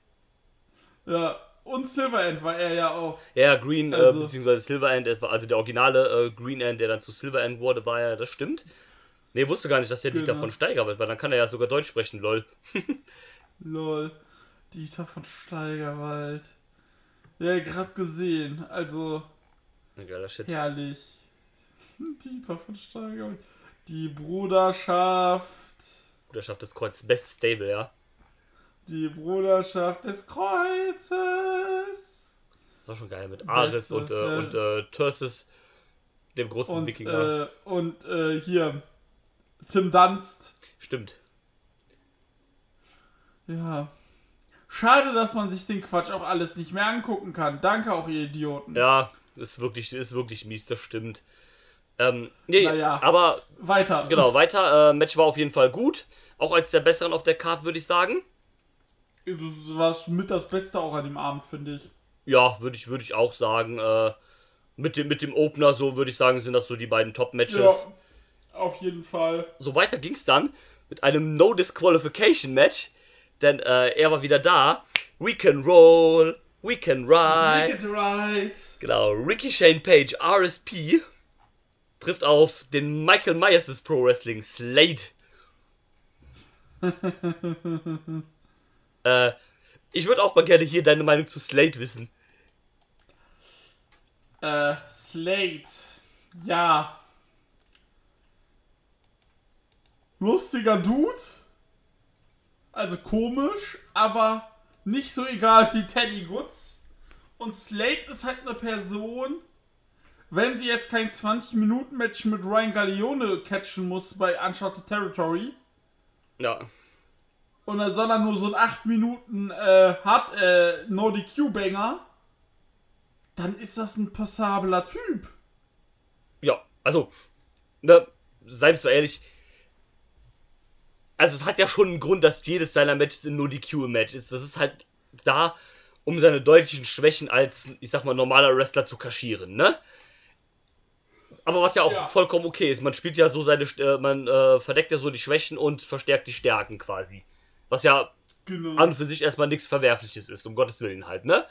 Ja, und Silverend war er ja auch. Ja, Green, äh, Also- beziehungsweise Silver End, äh, also der originale äh, Green End, der dann zu Silver End wurde, war ja, das stimmt. Nee, wusste gar nicht, dass der Dieter Genau. von Steigerwald war. Dann kann er ja sogar Deutsch sprechen, lol. Lol. Dieter von Steigerwald. Ja, gerade gesehen. Also, Ein geiler Shit. herrlich. Dieter von Steigerwald. Die Bruderschaft. Der schafft das Kreuz. Best Stable, ja. Die Bruderschaft des Kreuzes. Das war schon geil mit Ares Beste, und, äh, ja. und äh, Tursis, dem großen Und, Wikinger. äh, und äh, hier. Tim Dunst. Stimmt. Ja. Schade, dass man sich den Quatsch auch alles nicht mehr angucken kann. Danke auch, ihr Idioten. Ja, ist wirklich, ist wirklich mies, das stimmt. Ähm, nee, Naja. aber Weiter. genau, weiter. Äh, Match war auf jeden Fall gut. Auch als der besseren auf der Card, würde ich sagen. Das war mit das Beste auch an dem Abend, finde ich. Ja, würde ich, würd ich auch sagen. Äh, mit, dem, mit dem Opener, so würde ich sagen, sind das so die beiden Top-Matches. Ja, auf jeden Fall. So weiter ging es dann mit einem No Disqualification Match. Denn äh, er war wieder da. We can roll, we can ride. Make it right. Genau, Ricky Shane Page, RSP, trifft auf den Michael Myers des Pro Wrestling, Slade. äh, ich würde auch mal gerne hier deine Meinung zu Slade wissen. Äh, Slate. Ja. Lustiger Dude. Also komisch, aber nicht so egal wie Teddy Goods. Und Slate ist halt eine Person, wenn sie jetzt kein 20-Minuten-Match mit Ryan Gallione catchen muss bei Uncharted Territory, Ja, und dann sondern nur so ein 8 Minuten äh, hat, äh, No DQ-Banger, dann ist das ein passabler Typ. ja, also, ne, seien wir ehrlich. Also, es hat ja schon einen Grund, dass jedes seiner Matches in nur die Q-Match ist. Das ist halt da, um seine deutlichen Schwächen als, ich sag mal, normaler Wrestler zu kaschieren, ne? Aber was ja auch Ja. vollkommen okay ist. Man spielt ja so seine, äh, man äh, verdeckt ja so die Schwächen und verstärkt die Stärken quasi. Was ja Genau. an und für sich erstmal nichts Verwerfliches ist, um Gottes Willen halt, ne?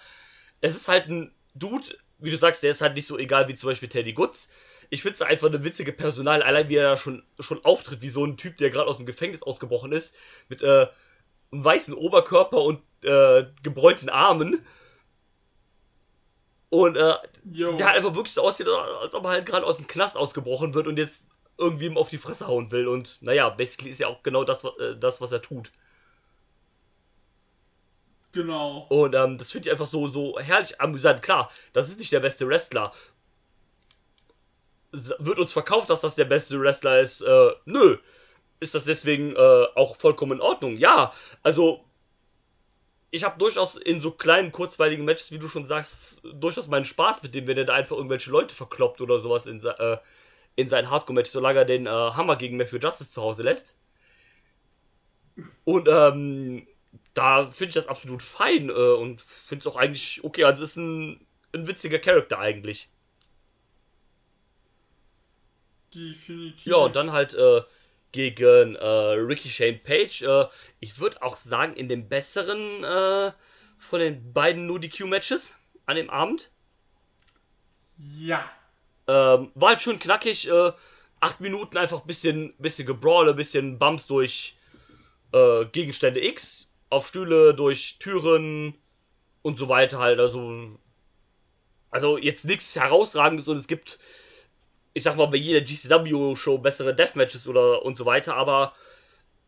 Es ist halt ein Dude, wie du sagst, der ist halt nicht so egal wie zum Beispiel Teddy Goods. Ich finde es einfach eine witzige Personal, allein wie er da schon, schon auftritt, wie so ein Typ, der gerade aus dem Gefängnis ausgebrochen ist, mit äh, einem weißen Oberkörper und äh, gebräunten Armen. Und äh, der halt einfach wirklich so aussieht, als ob er halt gerade aus dem Knast ausgebrochen wird und jetzt irgendwie ihm auf die Fresse hauen will. Und naja, basically ist ja auch genau das, äh, das was er tut. Genau. Und ähm, das finde ich einfach so, so herrlich amüsant. Klar, das ist nicht der beste Wrestler. Wird uns verkauft, dass das der beste Wrestler ist? Äh, nö. Ist das deswegen äh, auch vollkommen in Ordnung? Ja, also ich habe durchaus in so kleinen, kurzweiligen Matches, wie du schon sagst, durchaus meinen Spaß mit dem, wenn er da einfach irgendwelche Leute verkloppt oder sowas in, äh, in sein Hardcore-Match, solange er den äh, Hammer gegen Matthew Justice zu Hause lässt. Und ähm, da finde ich das absolut fein äh, und finde es auch eigentlich okay. Also es ist ein, ein witziger Charakter eigentlich. Definitiv. Ja, und dann halt äh, gegen äh, Ricky Shane Page. Äh, ich würde auch sagen, in dem besseren äh, von den beiden No DQ-Matches an dem Abend. Ja. Ähm, war halt schön knackig. Äh, acht Minuten einfach bisschen, bisschen Gebrawle, bisschen Bumps durch äh, Gegenstände X, auf Stühle, durch Türen und so weiter halt. Also, also jetzt nichts herausragendes und es gibt, ich sag mal, bei jeder GCW-Show bessere Deathmatches oder und so weiter, aber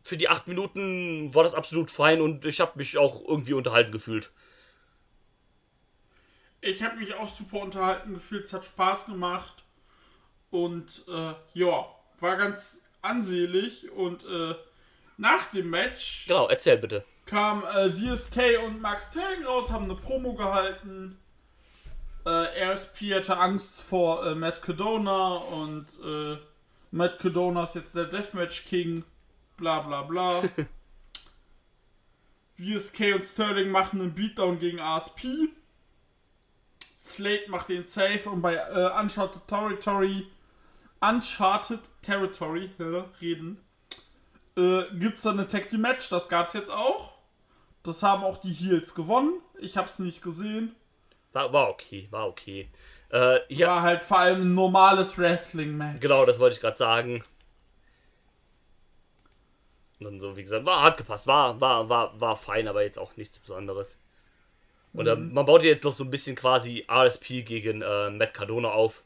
für die acht Minuten war das absolut fein und ich habe mich auch irgendwie unterhalten gefühlt. Ich habe mich auch super unterhalten gefühlt, es hat Spaß gemacht. Und äh, ja, war ganz ansehlich. Und äh, nach dem Match Genau, erzähl bitte. kam äh, CSK und Max Sterling raus, haben eine Promo gehalten. Äh, RSP hatte Angst vor äh, Matt Cadona und äh, Matt Cadona ist jetzt der Deathmatch King. Bla bla bla. VSK und Sterling machen einen Beatdown gegen ASP. Slate macht den Safe und bei äh, Uncharted Territory Uncharted Territory hä, reden äh, gibt's dann eine Tag Team Match. Das gab's jetzt auch. Das haben auch die Heels gewonnen. Ich hab's nicht gesehen. War, war okay, war okay. Äh, ja, War halt vor allem ein normales Wrestling Match. Genau, das wollte ich gerade sagen. Und dann so, wie gesagt, war hart gepasst, war, war, war, war fein, aber jetzt auch nichts Besonderes. Und ähm, man baut jetzt noch so ein bisschen quasi RSP gegen äh, Matt Cardona auf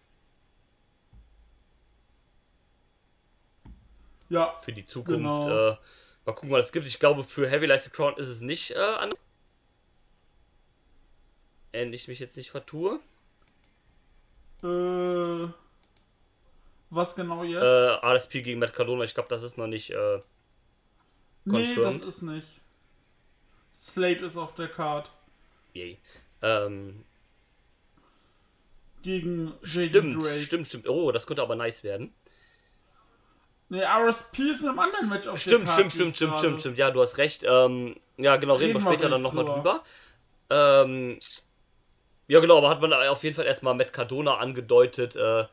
Ja. für die Zukunft. Genau. Äh, mal gucken, was es gibt. Ich glaube, für Heavy Light Crown ist es nicht äh, anders. Wenn ich mich jetzt nicht vertue. Äh, was genau jetzt? Äh, RSP gegen Matt Cardona, ich glaube, das ist noch nicht. Äh, nee, das confirmed. ist nicht. Slate ist auf der Card. yay. Ähm, Gegen JD Stimmt, Drake. stimmt, stimmt. Oh, das könnte aber nice werden. Ne, RSP ist in einem anderen Match auf Stimmt, der stimmt, Karte stimmt, stimmt, stimmt, stimmt. Ja, du hast recht. Ähm, ja, genau, reden, Reden wir später dann nochmal drüber. drüber. Ähm, ja, genau, aber hat man auf jeden Fall erstmal Matt Cardona angedeutet äh,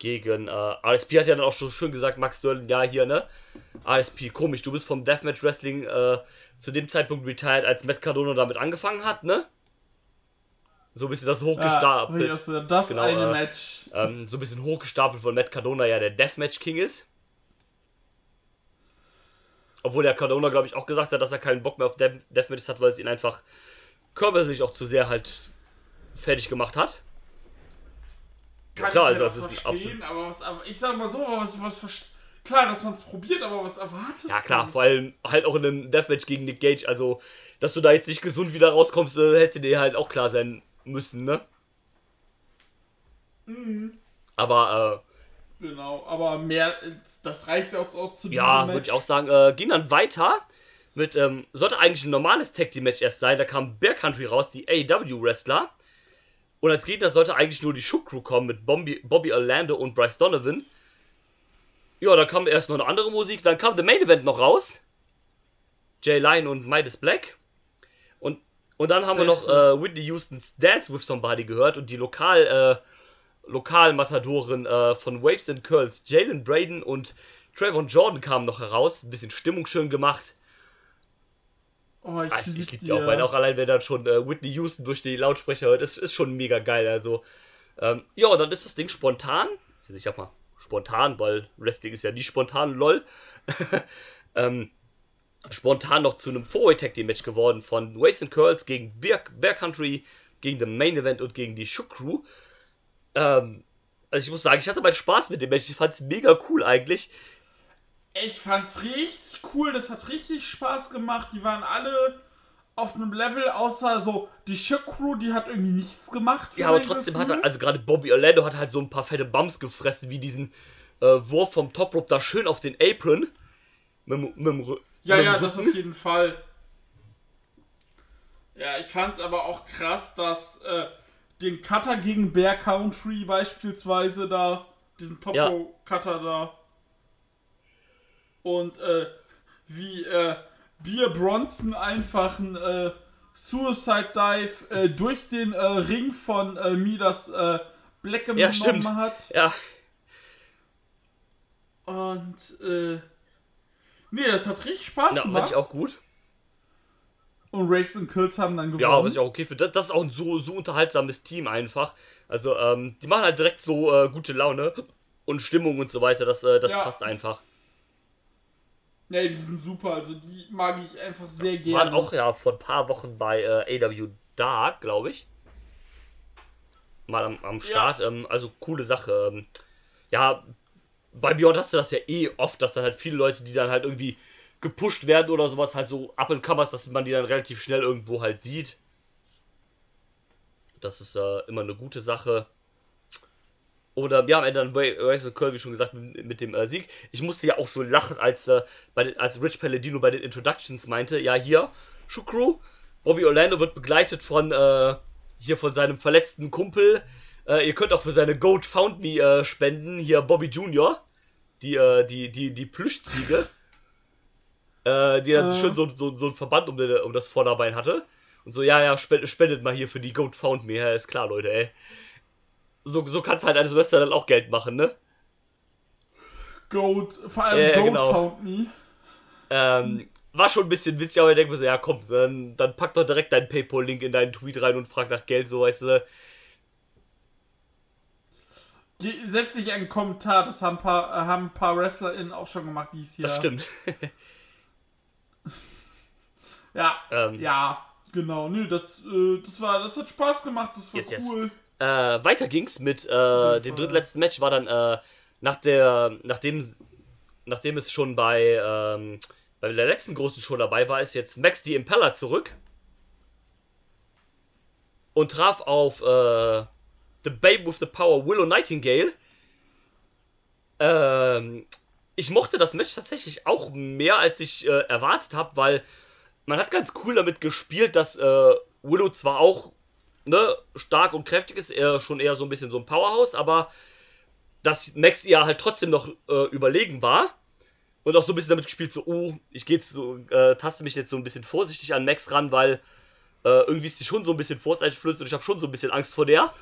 gegen äh, RSP. Hat ja dann auch schon schön gesagt, Max Sterling, ja, hier, ne? RSP, komisch, du bist vom Deathmatch Wrestling äh, zu dem Zeitpunkt retired, als Matt Cardona damit angefangen hat, ne? So ein bisschen das Ja, hochgestapelt. das, das Genau, eine äh, Match. ähm, so ein bisschen hochgestapelt von Matt Cardona ja der Deathmatch King ist. Obwohl der Cardona, glaube ich, auch gesagt hat, dass er keinen Bock mehr auf Death Deathmatches hat, weil es ihn einfach körperlich auch zu sehr halt fertig gemacht hat. Kann klar, ich mir also das ist verstehen, aber was, ich sag mal so, aber was, was, klar, dass man es probiert, aber was erwartest Ja klar, du? vor allem halt auch in einem Deathmatch gegen Nick Gage, also dass du da jetzt nicht gesund wieder rauskommst, äh, hätte dir halt auch klar sein müssen, ne? Mhm. Aber Genau, aber mehr, das reicht auch, auch zu äh, ja, würde ich auch sagen, äh, ging dann weiter mit, ähm, sollte eigentlich ein normales Tag Team Match erst sein, da kam Bear Country raus, die AEW Wrestler. Und als Gegner sollte eigentlich nur die Shook Crew kommen mit Bobby, Bobby Orlando und Bryce Donovan. Ja, dann kam erst noch eine andere Musik, dann kam der Main Event noch raus. Jay Lyon und Midas Black. Und, und dann haben wir noch äh, Whitney Houstons Dance with Somebody gehört und die Lokal, äh, Lokalmatadoren äh, von Waves and Curls, Jalen Braden und Trayvon Jordan kamen noch heraus. Ein bisschen Stimmung schön gemacht. Oh, ich, Ah, Ich, lieb ich liebe die auch, weil auch allein, wenn dann schon äh, Whitney Houston durch die Lautsprecher hört, ist, ist schon mega geil. Also, ähm, ja, und dann ist das Ding spontan. Also, ich sag mal, spontan, weil Wrestling ist ja nie spontan, lol. ähm, spontan noch zu einem Four-Way Tag Team Match geworden von Waves and Curls gegen Bear, Bear Country, gegen den Main Event und gegen die Shook Crew. Ähm, also, ich muss sagen, ich hatte meinen Spaß mit dem Match. Ich fand's mega cool eigentlich. Ich fand's richtig cool, das hat richtig Spaß gemacht. Die waren alle auf einem Level, außer so die Shook Crew, die hat irgendwie nichts gemacht. Ja, aber trotzdem Gefühl. hat er, also gerade Bobby Orlando hat halt so ein paar fette Bums gefressen, wie diesen äh, Wurf vom Top Rope da schön auf den Apron. Mit, mit, Ja, mit ja, das Rücken. auf jeden Fall. Ja, ich fand's aber auch krass, dass äh, den Cutter gegen Bear Country beispielsweise da, diesen Top Ja. Row Cutter da. Und äh, wie äh, Beer Bronson einfach ein äh, Suicide Dive äh, durch den äh, Ring von äh, Midas Black Ja, genommen stimmt. hat. Ja, Und äh, nee, das hat richtig Spaß ja fand gemacht. ich auch gut. Und Raves und Kills haben dann gewonnen. Ja, was ich auch okay finde. Das, das ist auch ein so, so unterhaltsames Team einfach. Also, ähm, die machen halt direkt so äh, gute Laune und Stimmung und so weiter. Das, äh, das Ja. passt einfach. Ja, die sind super, also die mag ich einfach sehr Waren gerne. auch ja vor ein paar Wochen bei äh, AW Dark, glaube ich. Mal am, am Start. Ähm, also coole Sache. Ähm, ja, bei Beyond hast du das ja eh oft, dass dann halt viele Leute, die dann halt irgendwie gepusht werden oder sowas, halt so up and comers, dass man die dann relativ schnell irgendwo halt sieht. Das ist äh, immer eine gute Sache. Oder ja, am Ende dann Razor Curl, wie schon gesagt, mit, dem äh, Sieg. Ich musste ja auch so lachen, als, äh, den, als Rich Palladino bei den Introductions meinte, ja hier, Shukru, Bobby Orlando wird begleitet von äh, hier von seinem verletzten Kumpel. Äh, ihr könnt auch für seine Goat Found Me äh, spenden, hier Bobby Jr., die, äh, die, die, die Plüschziege, die dann Äh. schön so, so, so ein Verband um, den, um das Vorderbein hatte. Und so, ja, ja, spendet, spendet mal hier für die Goat Found Me. Ja, ist klar, Leute, ey. So, so kannst halt als Wrestler dann auch Geld machen, ne? Goat, vor allem ja, Goat genau. Found Me. Ähm, war schon ein bisschen witzig, aber ich denke mir so, ja komm, dann, dann pack doch direkt deinen Paypal-Link in deinen Tweet rein und frag nach Geld, so weißt du. Ge- Setz dich einen Kommentar, das haben ein paar, äh, haben ein paar WrestlerInnen auch schon gemacht dies Jahr. Das stimmt. Ja, Ähm. ja, genau. Nö, das, äh, das war, das hat Spaß gemacht, das war Yes, yes. Äh, weiter ging's mit äh, dem drittletzten Match, war dann äh, nach der, nachdem, nachdem es schon bei, ähm, bei der letzten großen Show dabei war, ist jetzt Max die Impeller zurück und traf auf äh, The Babe with the Power Willow Nightingale. Ähm, ich mochte das Match tatsächlich auch mehr, als ich äh, erwartet habe, weil man hat ganz cool damit gespielt, dass äh, Willow zwar auch ne, stark und kräftig ist, eher schon eher so ein bisschen so ein Powerhouse, aber dass Max ihr halt trotzdem noch äh, überlegen war. und auch so ein bisschen damit gespielt, so, oh, ich gehe jetzt so, äh, taste mich jetzt so ein bisschen vorsichtig an Max ran, weil äh, irgendwie ist die schon so ein bisschen vorsichtig und ich habe schon so ein bisschen Angst vor der.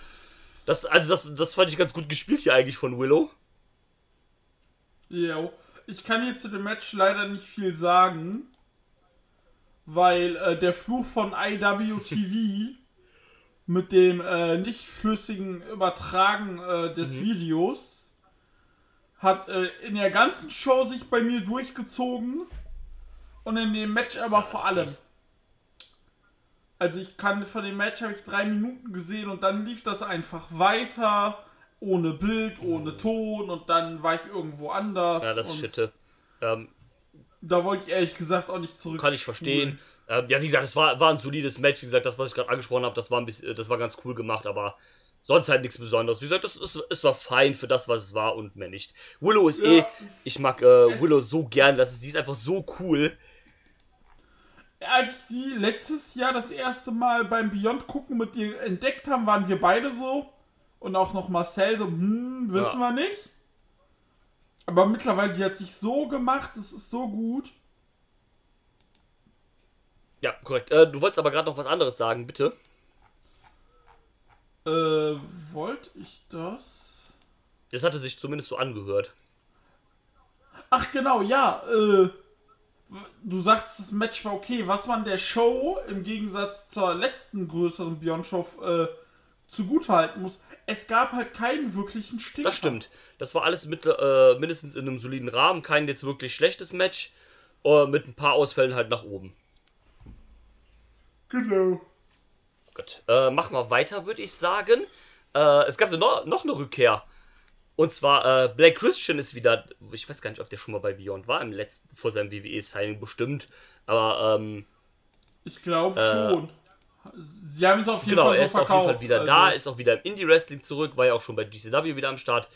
Das, also das, das fand ich ganz gut gespielt hier eigentlich von Willow. Jo. Ich kann jetzt zu dem Match leider nicht viel sagen, weil äh, der Fluch von IWTV mit dem äh, nicht flüssigen Übertragen äh, des Mhm. Videos hat äh, in der ganzen Show sich bei mir durchgezogen und in dem Match aber vor das ist allem. Also ich kann von dem Match habe ich drei Minuten gesehen und dann lief das einfach weiter ohne Bild, ohne Ton und dann war ich irgendwo anders. Ja, das ist Schitte. Ähm, Da wollte ich ehrlich gesagt auch nicht zurück. kann ich verstehen. Ähm, ja, wie gesagt, es war, war ein solides Match. Wie gesagt, das, was ich gerade angesprochen habe, das war ein bisschen, das war ganz cool gemacht, aber sonst halt nichts Besonderes. Wie gesagt, das ist, es war fein für das, was es war und mehr nicht. Willow ist Ja. eh, ich mag äh, Es- Willow so gern, das ist, die ist einfach so cool. Als die letztes Jahr das erste Mal beim Beyond gucken mit dir entdeckt haben, waren wir beide so und auch noch Marcel so, hm, wissen wir nicht. Aber mittlerweile, die hat sich so gemacht, das ist so gut. Ja, korrekt. Äh, du wolltest aber gerade noch was anderes sagen, bitte. Äh, wollte ich das? Das hatte sich zumindest so angehört. Ach genau, ja, äh, du sagst, das Match war okay. Was man der Show im Gegensatz zur letzten größeren Beyond Show äh, zugutehalten muss, es gab halt keinen wirklichen Stinker. Das stimmt. Das war alles mit, äh, mindestens in einem soliden Rahmen. Kein jetzt wirklich schlechtes Match. Äh, mit ein paar Ausfällen halt nach oben. Genau. Gut. Äh, machen wir weiter, würde ich sagen. Äh, es gab noch, noch eine Rückkehr. Und zwar, äh, Black Christian ist wieder. Ich weiß gar nicht, ob der schon mal bei Beyond war, im letzten, vor seinem WWE-Signing bestimmt. Aber, ähm, Ich glaube Äh, schon. Sie haben es auf jeden genau, Fall so er ist verkauft. auf jeden Fall wieder also, da, ist auch wieder im Indie-Wrestling zurück, war ja auch schon bei GCW wieder am Start.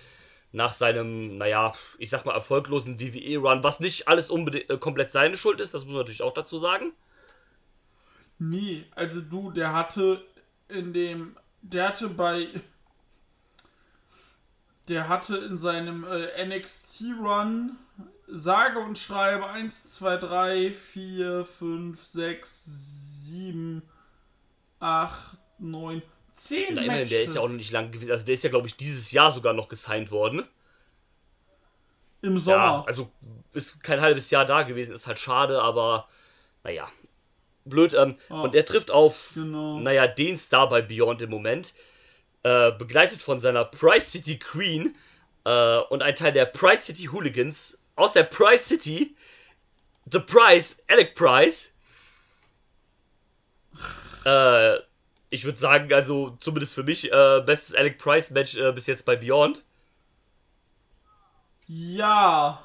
Nach seinem, naja, ich sag mal, erfolglosen WWE-Run, was nicht alles unbedingt äh, komplett seine Schuld ist, das muss man natürlich auch dazu sagen. Nee, also du, der hatte in dem, der hatte bei, der hatte in seinem äh, NXT-Run sage und schreibe 1, 2, 3, 4, 5, 6, 7, 8, 9, 10 Na, immerhin, Matches. der ist ja auch noch nicht lang gewesen. Also der ist ja, glaube ich, dieses Jahr sogar noch gesigned worden. Im Sommer. Ja, also ist kein halbes Jahr da gewesen, ist halt schade, aber naja. Blöd. Ähm, Und er trifft auf, Genau. naja, den Star bei Beyond im Moment. Äh, begleitet von seiner Price City Queen äh, und ein Teil der Price City Hooligans aus der Price City. The Price, Alec Price. Äh, ich würde sagen, also zumindest für mich, äh, bestes Alec Price Match äh, bis jetzt bei Beyond. Ja.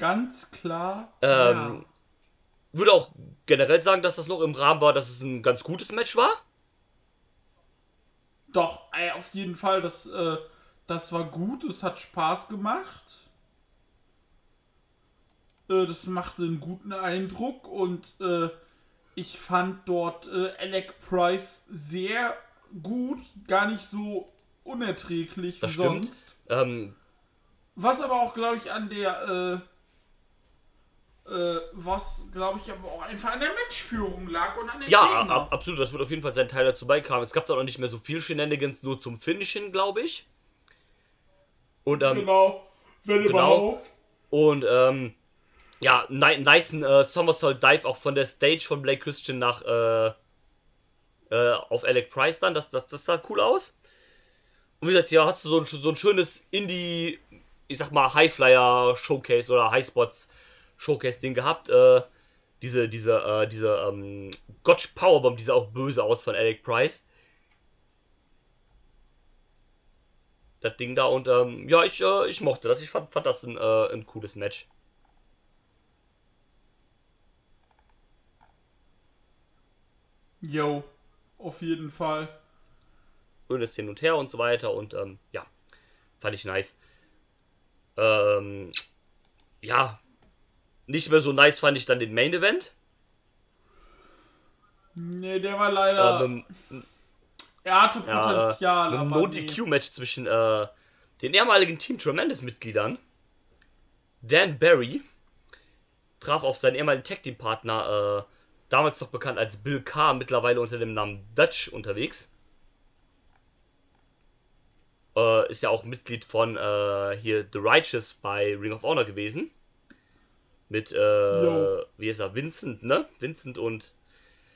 Ganz klar. Ähm, Würde auch generell sagen, dass das noch im Rahmen war, dass es ein ganz gutes Match war. Doch, ey, auf jeden Fall, das, äh, das war gut, es hat Spaß gemacht. Äh, das machte einen guten Eindruck und äh, ich fand dort äh, Alec Price sehr gut, gar nicht so unerträglich wie Das stimmt. sonst. Ähm, Was aber auch, glaube ich, an der, äh, was, glaube ich, aber auch einfach an der Matchführung lag und an dem ja, ab, absolut, das wird auf jeden Fall sein Teil dazu beikamen. Es gab dann auch nicht mehr so viel Shenanigans, nur zum Finish hin, glaube ich. Und, ähm, Genau, wenn Genau. überhaupt. und, ähm, ja, ni nice äh, Somersault Dive auch von der Stage von Blake Christian nach, äh, äh, auf Alec Price dann. Das, das, das sah cool aus. Und wie gesagt, ja, hast du so ein, so ein schönes Indie, ich sag mal, Highflyer Showcase oder Highspots Showcase Ding gehabt. Äh, diese, diese, äh, diese, ähm, Gotch Powerbomb, die sah auch böse aus von Alec Price. Das Ding da und, ähm, ja, ich, äh, ich mochte das. Ich fand, fand das ein, äh, ein cooles Match. Jo, auf jeden Fall. schönes Hin und Her und so weiter und ähm, ja, fand ich nice. Ähm, ja, nicht mehr so nice fand ich dann den Main Event. Nee, der war leider. Ähm, er hatte ja, Potenzial, äh, aber No nee. DQ Match zwischen äh, den ehemaligen Team Tremendous-Mitgliedern Dan Barry traf auf seinen ehemaligen Tag-Team-Partner, äh, damals noch bekannt als Bill Carr, mittlerweile unter dem Namen Dutch unterwegs. Äh, ist ja auch Mitglied von äh, hier The Righteous bei Ring of Honor gewesen. Mit, äh, wie ist er, Vincent, ne? Vincent und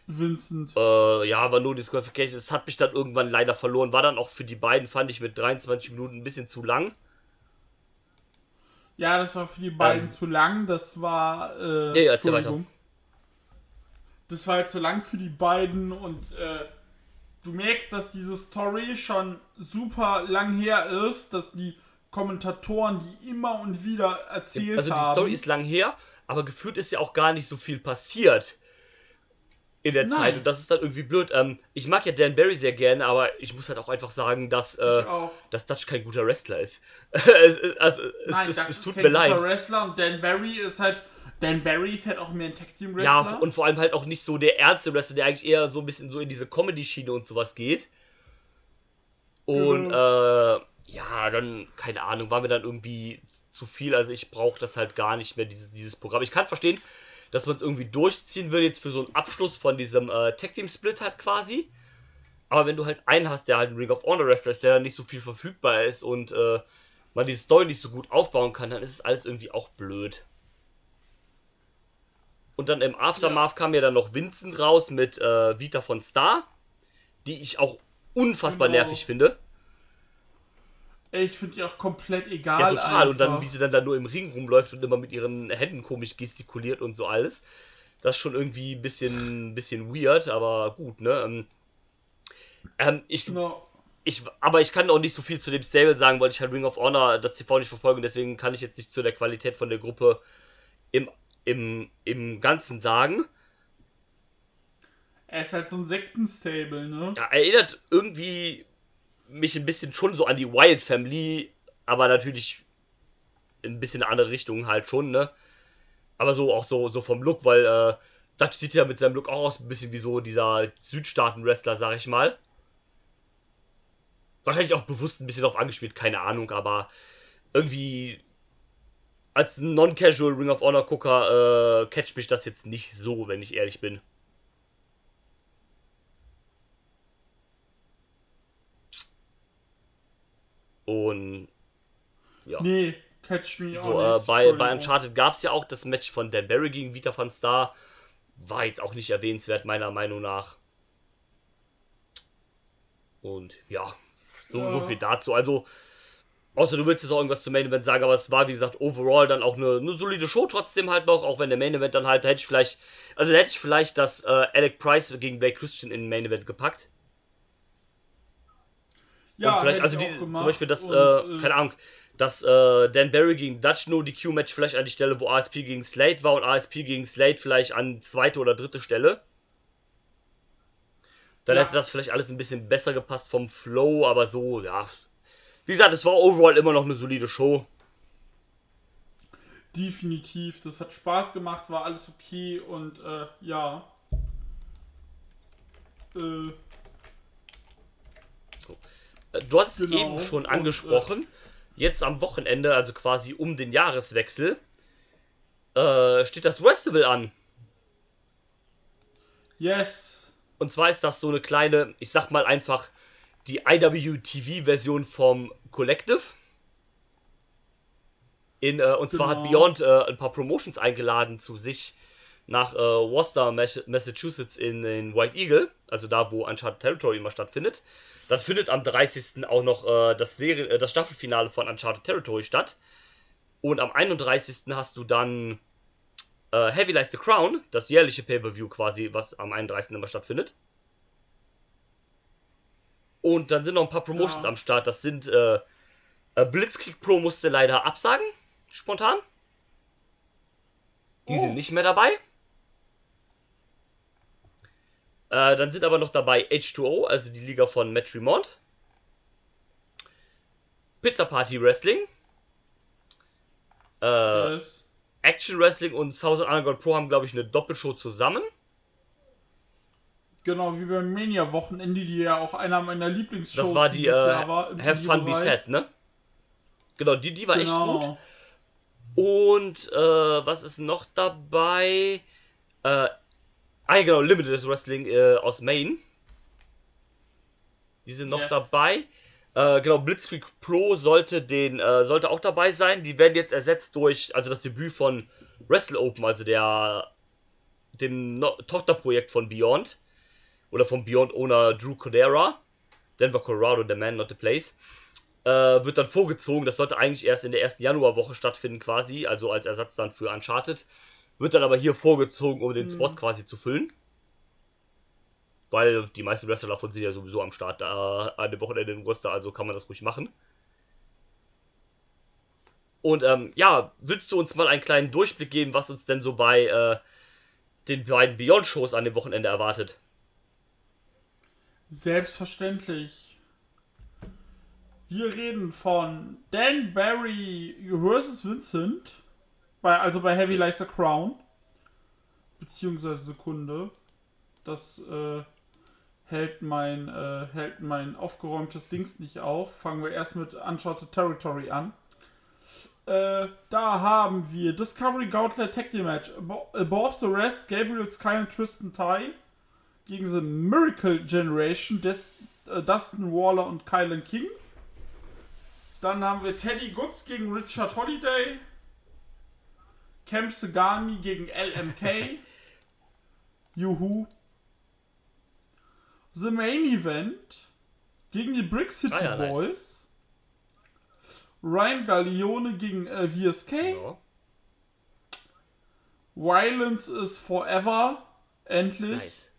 Vincent. äh, ja, war nur Disqualification. Das hat mich dann irgendwann leider verloren. War dann auch für die beiden, fand ich mit 23 Minuten ein bisschen zu lang. Ja, das war für die beiden Ähm. zu lang. Das war. Äh, Ja, ja, erzähl Entschuldigung. Das war halt zu lang für die beiden und äh, du merkst, dass diese Story schon super lang her ist, dass die Kommentatoren die immer und wieder erzählt Also die haben. Story ist lang her, aber gefühlt ist ja auch gar nicht so viel passiert in der Nein. Zeit und das ist dann irgendwie blöd. Ähm, ich mag ja Dan Barry sehr gerne, aber ich muss halt auch einfach sagen, dass, äh, dass Dutch kein guter Wrestler ist. es, also, es, Nein, es, es tut kein mir guter leid. Wrestler und Dan Barry ist halt. Dan Barry ist halt auch mehr ein Tag Team Wrestler. Ja, und vor allem halt auch nicht so der ernste Wrestler, der eigentlich eher so ein bisschen so in diese Comedy-Schiene und sowas geht. Und äh, ja, dann, keine Ahnung, war mir dann irgendwie zu viel. Also ich brauche das halt gar nicht mehr, dieses, dieses Programm. Ich kann verstehen, dass man es irgendwie durchziehen will, jetzt für so einen Abschluss von diesem äh, Tag-Team-Split halt quasi. Aber wenn du halt einen hast, der halt ein Ring of Honor ist, der dann nicht so viel verfügbar ist und äh, man die Story nicht so gut aufbauen kann, dann ist es alles irgendwie auch blöd. Und dann im Aftermath kam ja dann noch Vincent raus mit äh, Vita von Star, die ich auch unfassbar Genau. nervig finde. Ich finde die auch komplett egal. Ja, total. Und dann, einfach. wie sie dann da nur im Ring rumläuft und immer mit ihren Händen komisch gestikuliert und so alles. Das ist schon irgendwie ein bisschen, bisschen weird, aber gut, ne? Ähm, ähm, ich, Genau. ich, aber ich kann auch nicht so viel zu dem Stable sagen, weil ich halt Ring of Honor das TV nicht verfolge. Deswegen kann ich jetzt nicht zu der Qualität von der Gruppe im, im, im Ganzen sagen. Er ist halt so ein Sektenstable, ne? ja, erinnert irgendwie mich ein bisschen schon so an die Wild Family, aber natürlich ein bisschen in andere Richtung halt schon, ne? Aber so auch so, so vom Look, weil äh, Dutch sieht ja mit seinem Look auch aus ein bisschen wie so dieser Südstaaten-Wrestler, sag ich mal. Wahrscheinlich auch bewusst ein bisschen darauf angespielt, keine Ahnung, aber irgendwie als Non-Casual Ring of Honor-Gucker äh, catcht mich das jetzt nicht so, wenn ich ehrlich bin. Und ja. Nee, catch me So, auch äh, bei, bei. Uncharted gab es ja auch das Match von Dan Barry gegen Vita van Star. War jetzt auch nicht erwähnenswert, meiner Meinung nach. Und ja, so, Ja. so viel dazu. Also, außer du willst jetzt noch irgendwas zum Main Event sagen, aber es war, wie gesagt, overall dann auch eine, eine solide Show trotzdem halt noch, auch wenn der Main Event dann halt, da hätte ich vielleicht, also da hätte ich vielleicht das äh, Alec Price gegen Blake Christian in den Main Event gepackt. Ja, und vielleicht, also gemacht. zum Beispiel das, Und, äh, keine Ahnung, das äh, Dan Barry gegen Dutch No DQ Match vielleicht an die Stelle, wo ASP gegen Slade war und ASP gegen Slade vielleicht an zweite oder dritte Stelle. Dann Ja. hätte das vielleicht alles ein bisschen besser gepasst vom Flow, aber so, ja. Wie gesagt, es war overall immer noch eine solide Show. Definitiv, das hat Spaß gemacht, war alles okay und äh, ja. Äh, Äh, Du hast es Genau. eben schon Und, angesprochen. Jetzt am Wochenende, also quasi um den Jahreswechsel, äh, steht das Festival an. yes. Und zwar ist das so eine kleine, ich sag mal einfach, die IWTV-Version vom Collective. In, äh, und zwar hat Genau. Beyond äh, ein paar Promotions eingeladen zu sich nach äh, Worcester, Mas- Massachusetts in, in White Eagle, also da, wo Uncharted Territory immer stattfindet. Dann findet am 30. auch noch äh, das, Serie, äh, das Staffelfinale von Uncharted Territory statt. Und am 31. hast du dann äh, Heavy Lies the Crown, das jährliche Pay-Per-View quasi, was am 31. immer stattfindet. Und dann sind noch ein paar Promotions Ja. am Start. Das sind äh, äh, Blitzkrieg Pro musste leider absagen, spontan. Die Oh. sind nicht mehr dabei. Äh, dann sind aber noch dabei H2O, also die Liga von Matt Tremont. Pizza Party Wrestling. Äh, yes. Action Wrestling und Southern Underground Pro haben, glaube ich, eine Doppelshow zusammen. Genau, wie beim Mania-Wochenende, die ja auch einer meiner Lieblingsshows Das war die äh, war. Have Fun Be. Sad, ne? Genau, die, die war echt gut. Genau. Und äh, was ist noch dabei? Äh, ah, ja, genau, Limited Wrestling äh, aus Maine. Die sind noch Yes. dabei. Äh, genau, Blitzkrieg Pro sollte den äh, sollte auch dabei sein. Die werden jetzt ersetzt durch also das Debüt von Wrestle Open, also der dem no Tochterprojekt von Beyond oder von Beyond Owner Drew Codera, Denver Colorado, the man, not the place äh, wird dann vorgezogen. Das sollte eigentlich erst in der ersten Januarwoche stattfinden, quasi, also als Ersatz dann für Uncharted. Wird dann aber hier vorgezogen, um den Spot quasi zu füllen. Weil die meisten Wrestler davon sind ja sowieso am Start äh, an dem Wochenende im Roster, also kann man das ruhig machen. Und ähm, ja, willst du uns mal einen kleinen Durchblick geben, was uns denn so bei äh, den beiden Beyond-Shows an dem Wochenende erwartet? Selbstverständlich. Wir reden von Dan Barry vs. Vincent. Bei, also bei Heavy Like the Crown. Beziehungsweise Sekunde. Das äh, hält, mein, äh, hält mein aufgeräumtes Dings nicht auf. Fangen wir erst mit Uncharted Territory an. Äh, da haben wir Discovery Gauntlet Tag Team Match. Abo- Above the Rest, Gabriel Sky und Tristan Ty gegen The Miracle Generation, Des, äh, Dustin Waller und Kylan King. Dann haben wir Teddy Goods gegen Richard Holiday. Camp Sagami gegen LMK. Juhu. The Main Event gegen die Brick City Ah ja, nice. Boys. Ryan Gallione gegen äh, VSK. Ja. Violence is Forever. Endlich. Nice.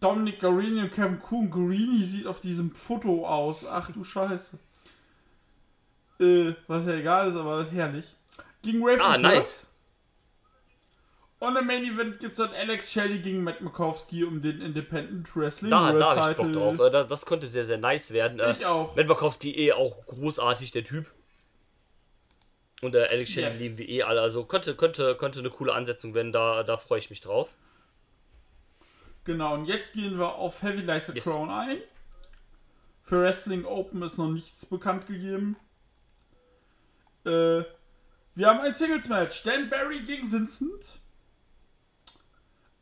Dominic Garini und Kevin Kuhn. Garini sieht auf diesem Foto aus. Ach du Scheiße. Äh, was ja egal ist, aber herrlich. Gegen Raven Ah, Plus. nice. Und im Main Event gibt es dann Alex Shelley gegen Matt Makowski um den Independent Wrestling Da, World da habe ich Bock drauf. Äh, da- Das könnte sehr, sehr nice werden. Äh, Ich auch. Matt Makowski eh auch großartig, der Typ. Und äh, Alex Shelley Yes. lieben wir eh alle. Also könnte, könnte, könnte eine coole Ansetzung werden. Da, da freue ich mich drauf. Genau, und jetzt gehen wir auf Heavy the Yes. Crown ein. Für Wrestling Open ist noch nichts bekannt gegeben. Äh, wir haben ein Singles-Match. Dan Barry gegen Vincent.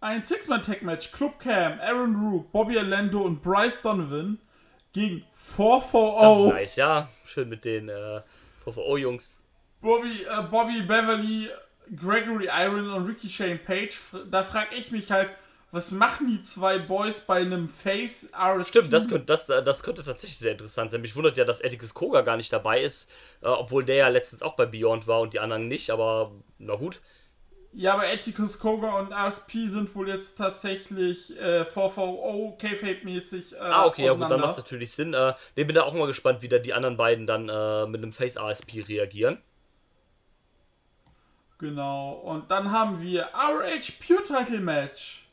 Ein Six-Man-Tag-Match. Club Cam, Aaron Rook, Bobby Orlando und Bryce Donovan gegen 440. Das ist nice, ja. Schön mit den äh, VVO-Jungs. Bobby, äh, Bobby Beverly, Gregory Iron und Ricky Shane Page. Da frage ich mich halt, was machen die zwei Boys bei einem Face RSP? Stimmt, das könnte, das, das könnte tatsächlich sehr interessant sein. Mich wundert ja, dass Atticus Koga gar nicht dabei ist. Äh, obwohl der ja letztens auch bei Beyond war und die anderen nicht. Aber na gut. Ja, aber Atticus Koga und RSP sind wohl jetzt tatsächlich äh, 440 K-Fape-mäßig. Äh, Ah, okay, ja gut, dann macht es natürlich Sinn. Äh, ich bin da auch mal gespannt, wie da die anderen beiden dann äh, mit einem Face ASP reagieren. Genau. Und dann haben wir RH Pure Title Match.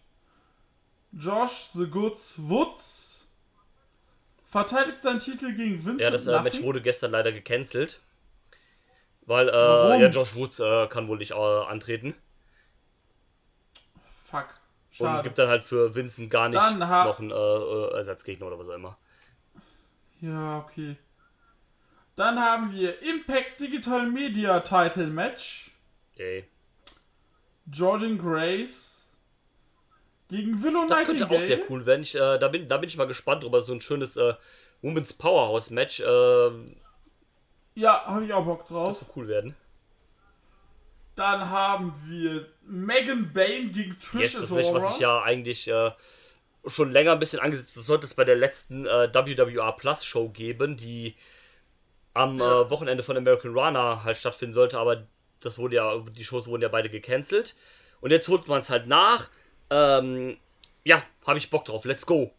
Josh The Goods Woods verteidigt seinen Titel gegen Vincent Ja, das äh, Match wurde gestern leider gecancelt. Weil, äh, ja, Josh Woods äh, kann wohl nicht äh, antreten. Fuck. Und Schade. gibt dann halt für Vincent gar nicht noch einen äh, äh, Ersatzgegner oder was auch immer. Ja, okay. Dann haben wir Impact Digital Media Title Match. Ey. Jordan Grace gegen Willow Das könnte auch sehr cool werden. Ich, äh, da, bin, da bin ich mal gespannt drüber. So ein schönes äh, Women's Powerhouse Match. Äh, Ja, habe ich auch Bock das drauf. wird cool werden. Dann haben wir Megan Bain gegen Trish Yes, das Match, was ich ja eigentlich äh, schon länger ein bisschen angesetzt Das sollte es bei der letzten äh, WWR Plus Show geben, die am Ja. äh, Wochenende von American Runner halt stattfinden sollte, aber das wurde ja, die Shows wurden ja beide gecancelt. Und jetzt holt man es halt nach. Ähm, ja, habe ich Bock drauf. Let's go.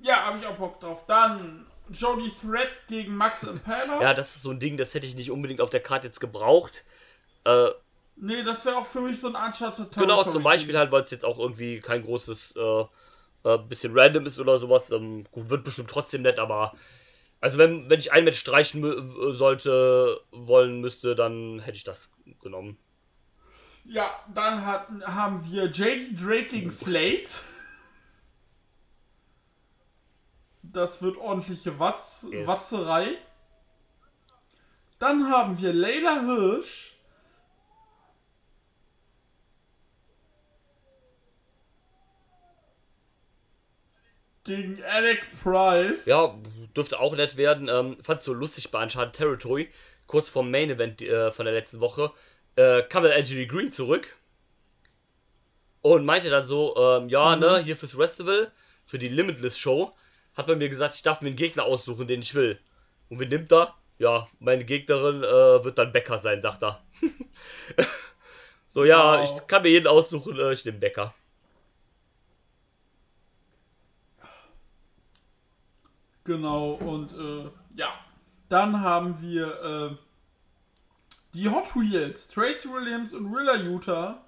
Ja, habe ich auch Bock drauf. Dann Jody Thread gegen Max Impala. Ja, das ist so ein Ding, das hätte ich nicht unbedingt auf der Karte jetzt gebraucht. Äh, Nee, das wäre auch für mich so ein Uncharted Genau, Territory zum Beispiel halt, weil es jetzt auch irgendwie kein großes, äh, äh, bisschen random ist oder sowas. Ähm, gut, wird bestimmt trotzdem nett, aber. Also, wenn, wenn ich ein Match streichen sollte, wollen müsste, dann hätte ich das genommen. Ja, dann hatten, haben wir JD gegen Slate. Das wird ordentliche Watz, Yes. Watzerei. Dann haben wir Leila Hirsch. Gegen Alec Price. Ja, dürfte auch nett werden. Ähm, fand's so lustig bei Uncharted Territory. Kurz vorm Main Event äh, von der letzten Woche äh, kam dann Anthony Green zurück und meinte dann so, ähm, ja, ne, hier fürs Festival, für die Limitless Show, hat man mir gesagt, ich darf mir einen Gegner aussuchen, den ich will. Und wen nimmt er? Ja, meine Gegnerin äh, wird dann Becker sein, sagt er. so, ja, Wow. ich kann mir jeden aussuchen, äh, ich nehme Becker. Genau, und äh, ja. Dann haben wir äh, die Hot Wheels, Tracy Williams und Willa Utah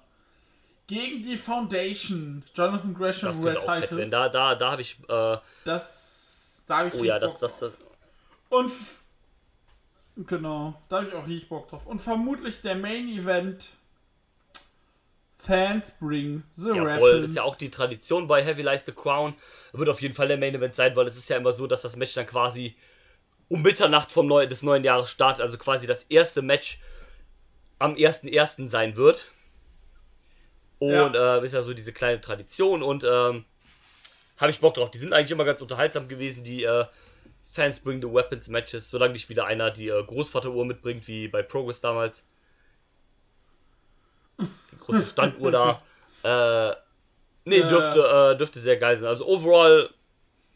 gegen die Foundation, Jonathan Gresham Das Red. Titus. Da, da, da habe ich, äh, Das, da habe ich oh ja, das, das, das, Und genau, da habe ich auch richtig Bock drauf. Und vermutlich der Main Event Fans bring the Jawohl, das ist ja auch die Tradition bei Heavy Lies the Crown. Wird auf jeden Fall der Main Event sein, weil es ist ja immer so, dass das Match dann quasi um Mitternacht vom neu des neuen Jahres startet, also quasi das erste Match am 1.1. sein wird. Und Ja. äh, ist ja so diese kleine Tradition und ähm, habe ich Bock drauf. Die sind eigentlich immer ganz unterhaltsam gewesen, die äh, Fans bring the Weapons Matches, solange nicht wieder einer die äh, Großvateruhr mitbringt, wie bei Progress damals. Die große Standuhr da. Äh, nee, dürfte, äh, dürfte sehr geil sein. Also overall,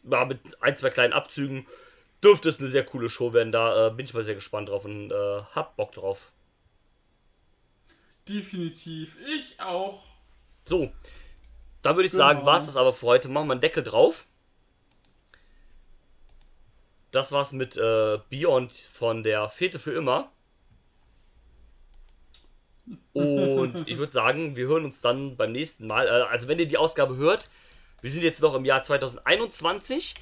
ja, mit ein, zwei kleinen Abzügen, dürfte es eine sehr coole Show werden. Da äh, bin ich mal sehr gespannt drauf und äh, hab Bock drauf. Definitiv. Ich auch. So, dann würde ich Genau. sagen, war es das aber für heute. Machen wir einen Deckel drauf. Das war's mit äh, Beyond von der Fete für immer. Und ich würde sagen, wir hören uns dann beim nächsten Mal. Äh, also, wenn ihr die Ausgabe hört, wir sind jetzt noch im Jahr 2021.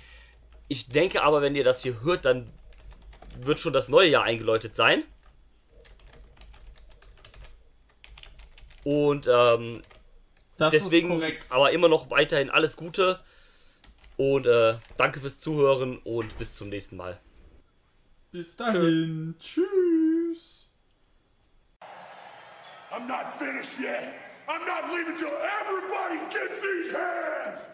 Ich denke aber, wenn ihr das hier hört, dann wird schon das neue Jahr eingeläutet sein. Und ähm, Das Deswegen ist korrekt. aber immer noch weiterhin alles Gute. Und äh, danke fürs Zuhören und bis zum nächsten Mal. Bis dahin. Tschüss. I'm not finished yet. I'm not leaving till everybody gets these hands.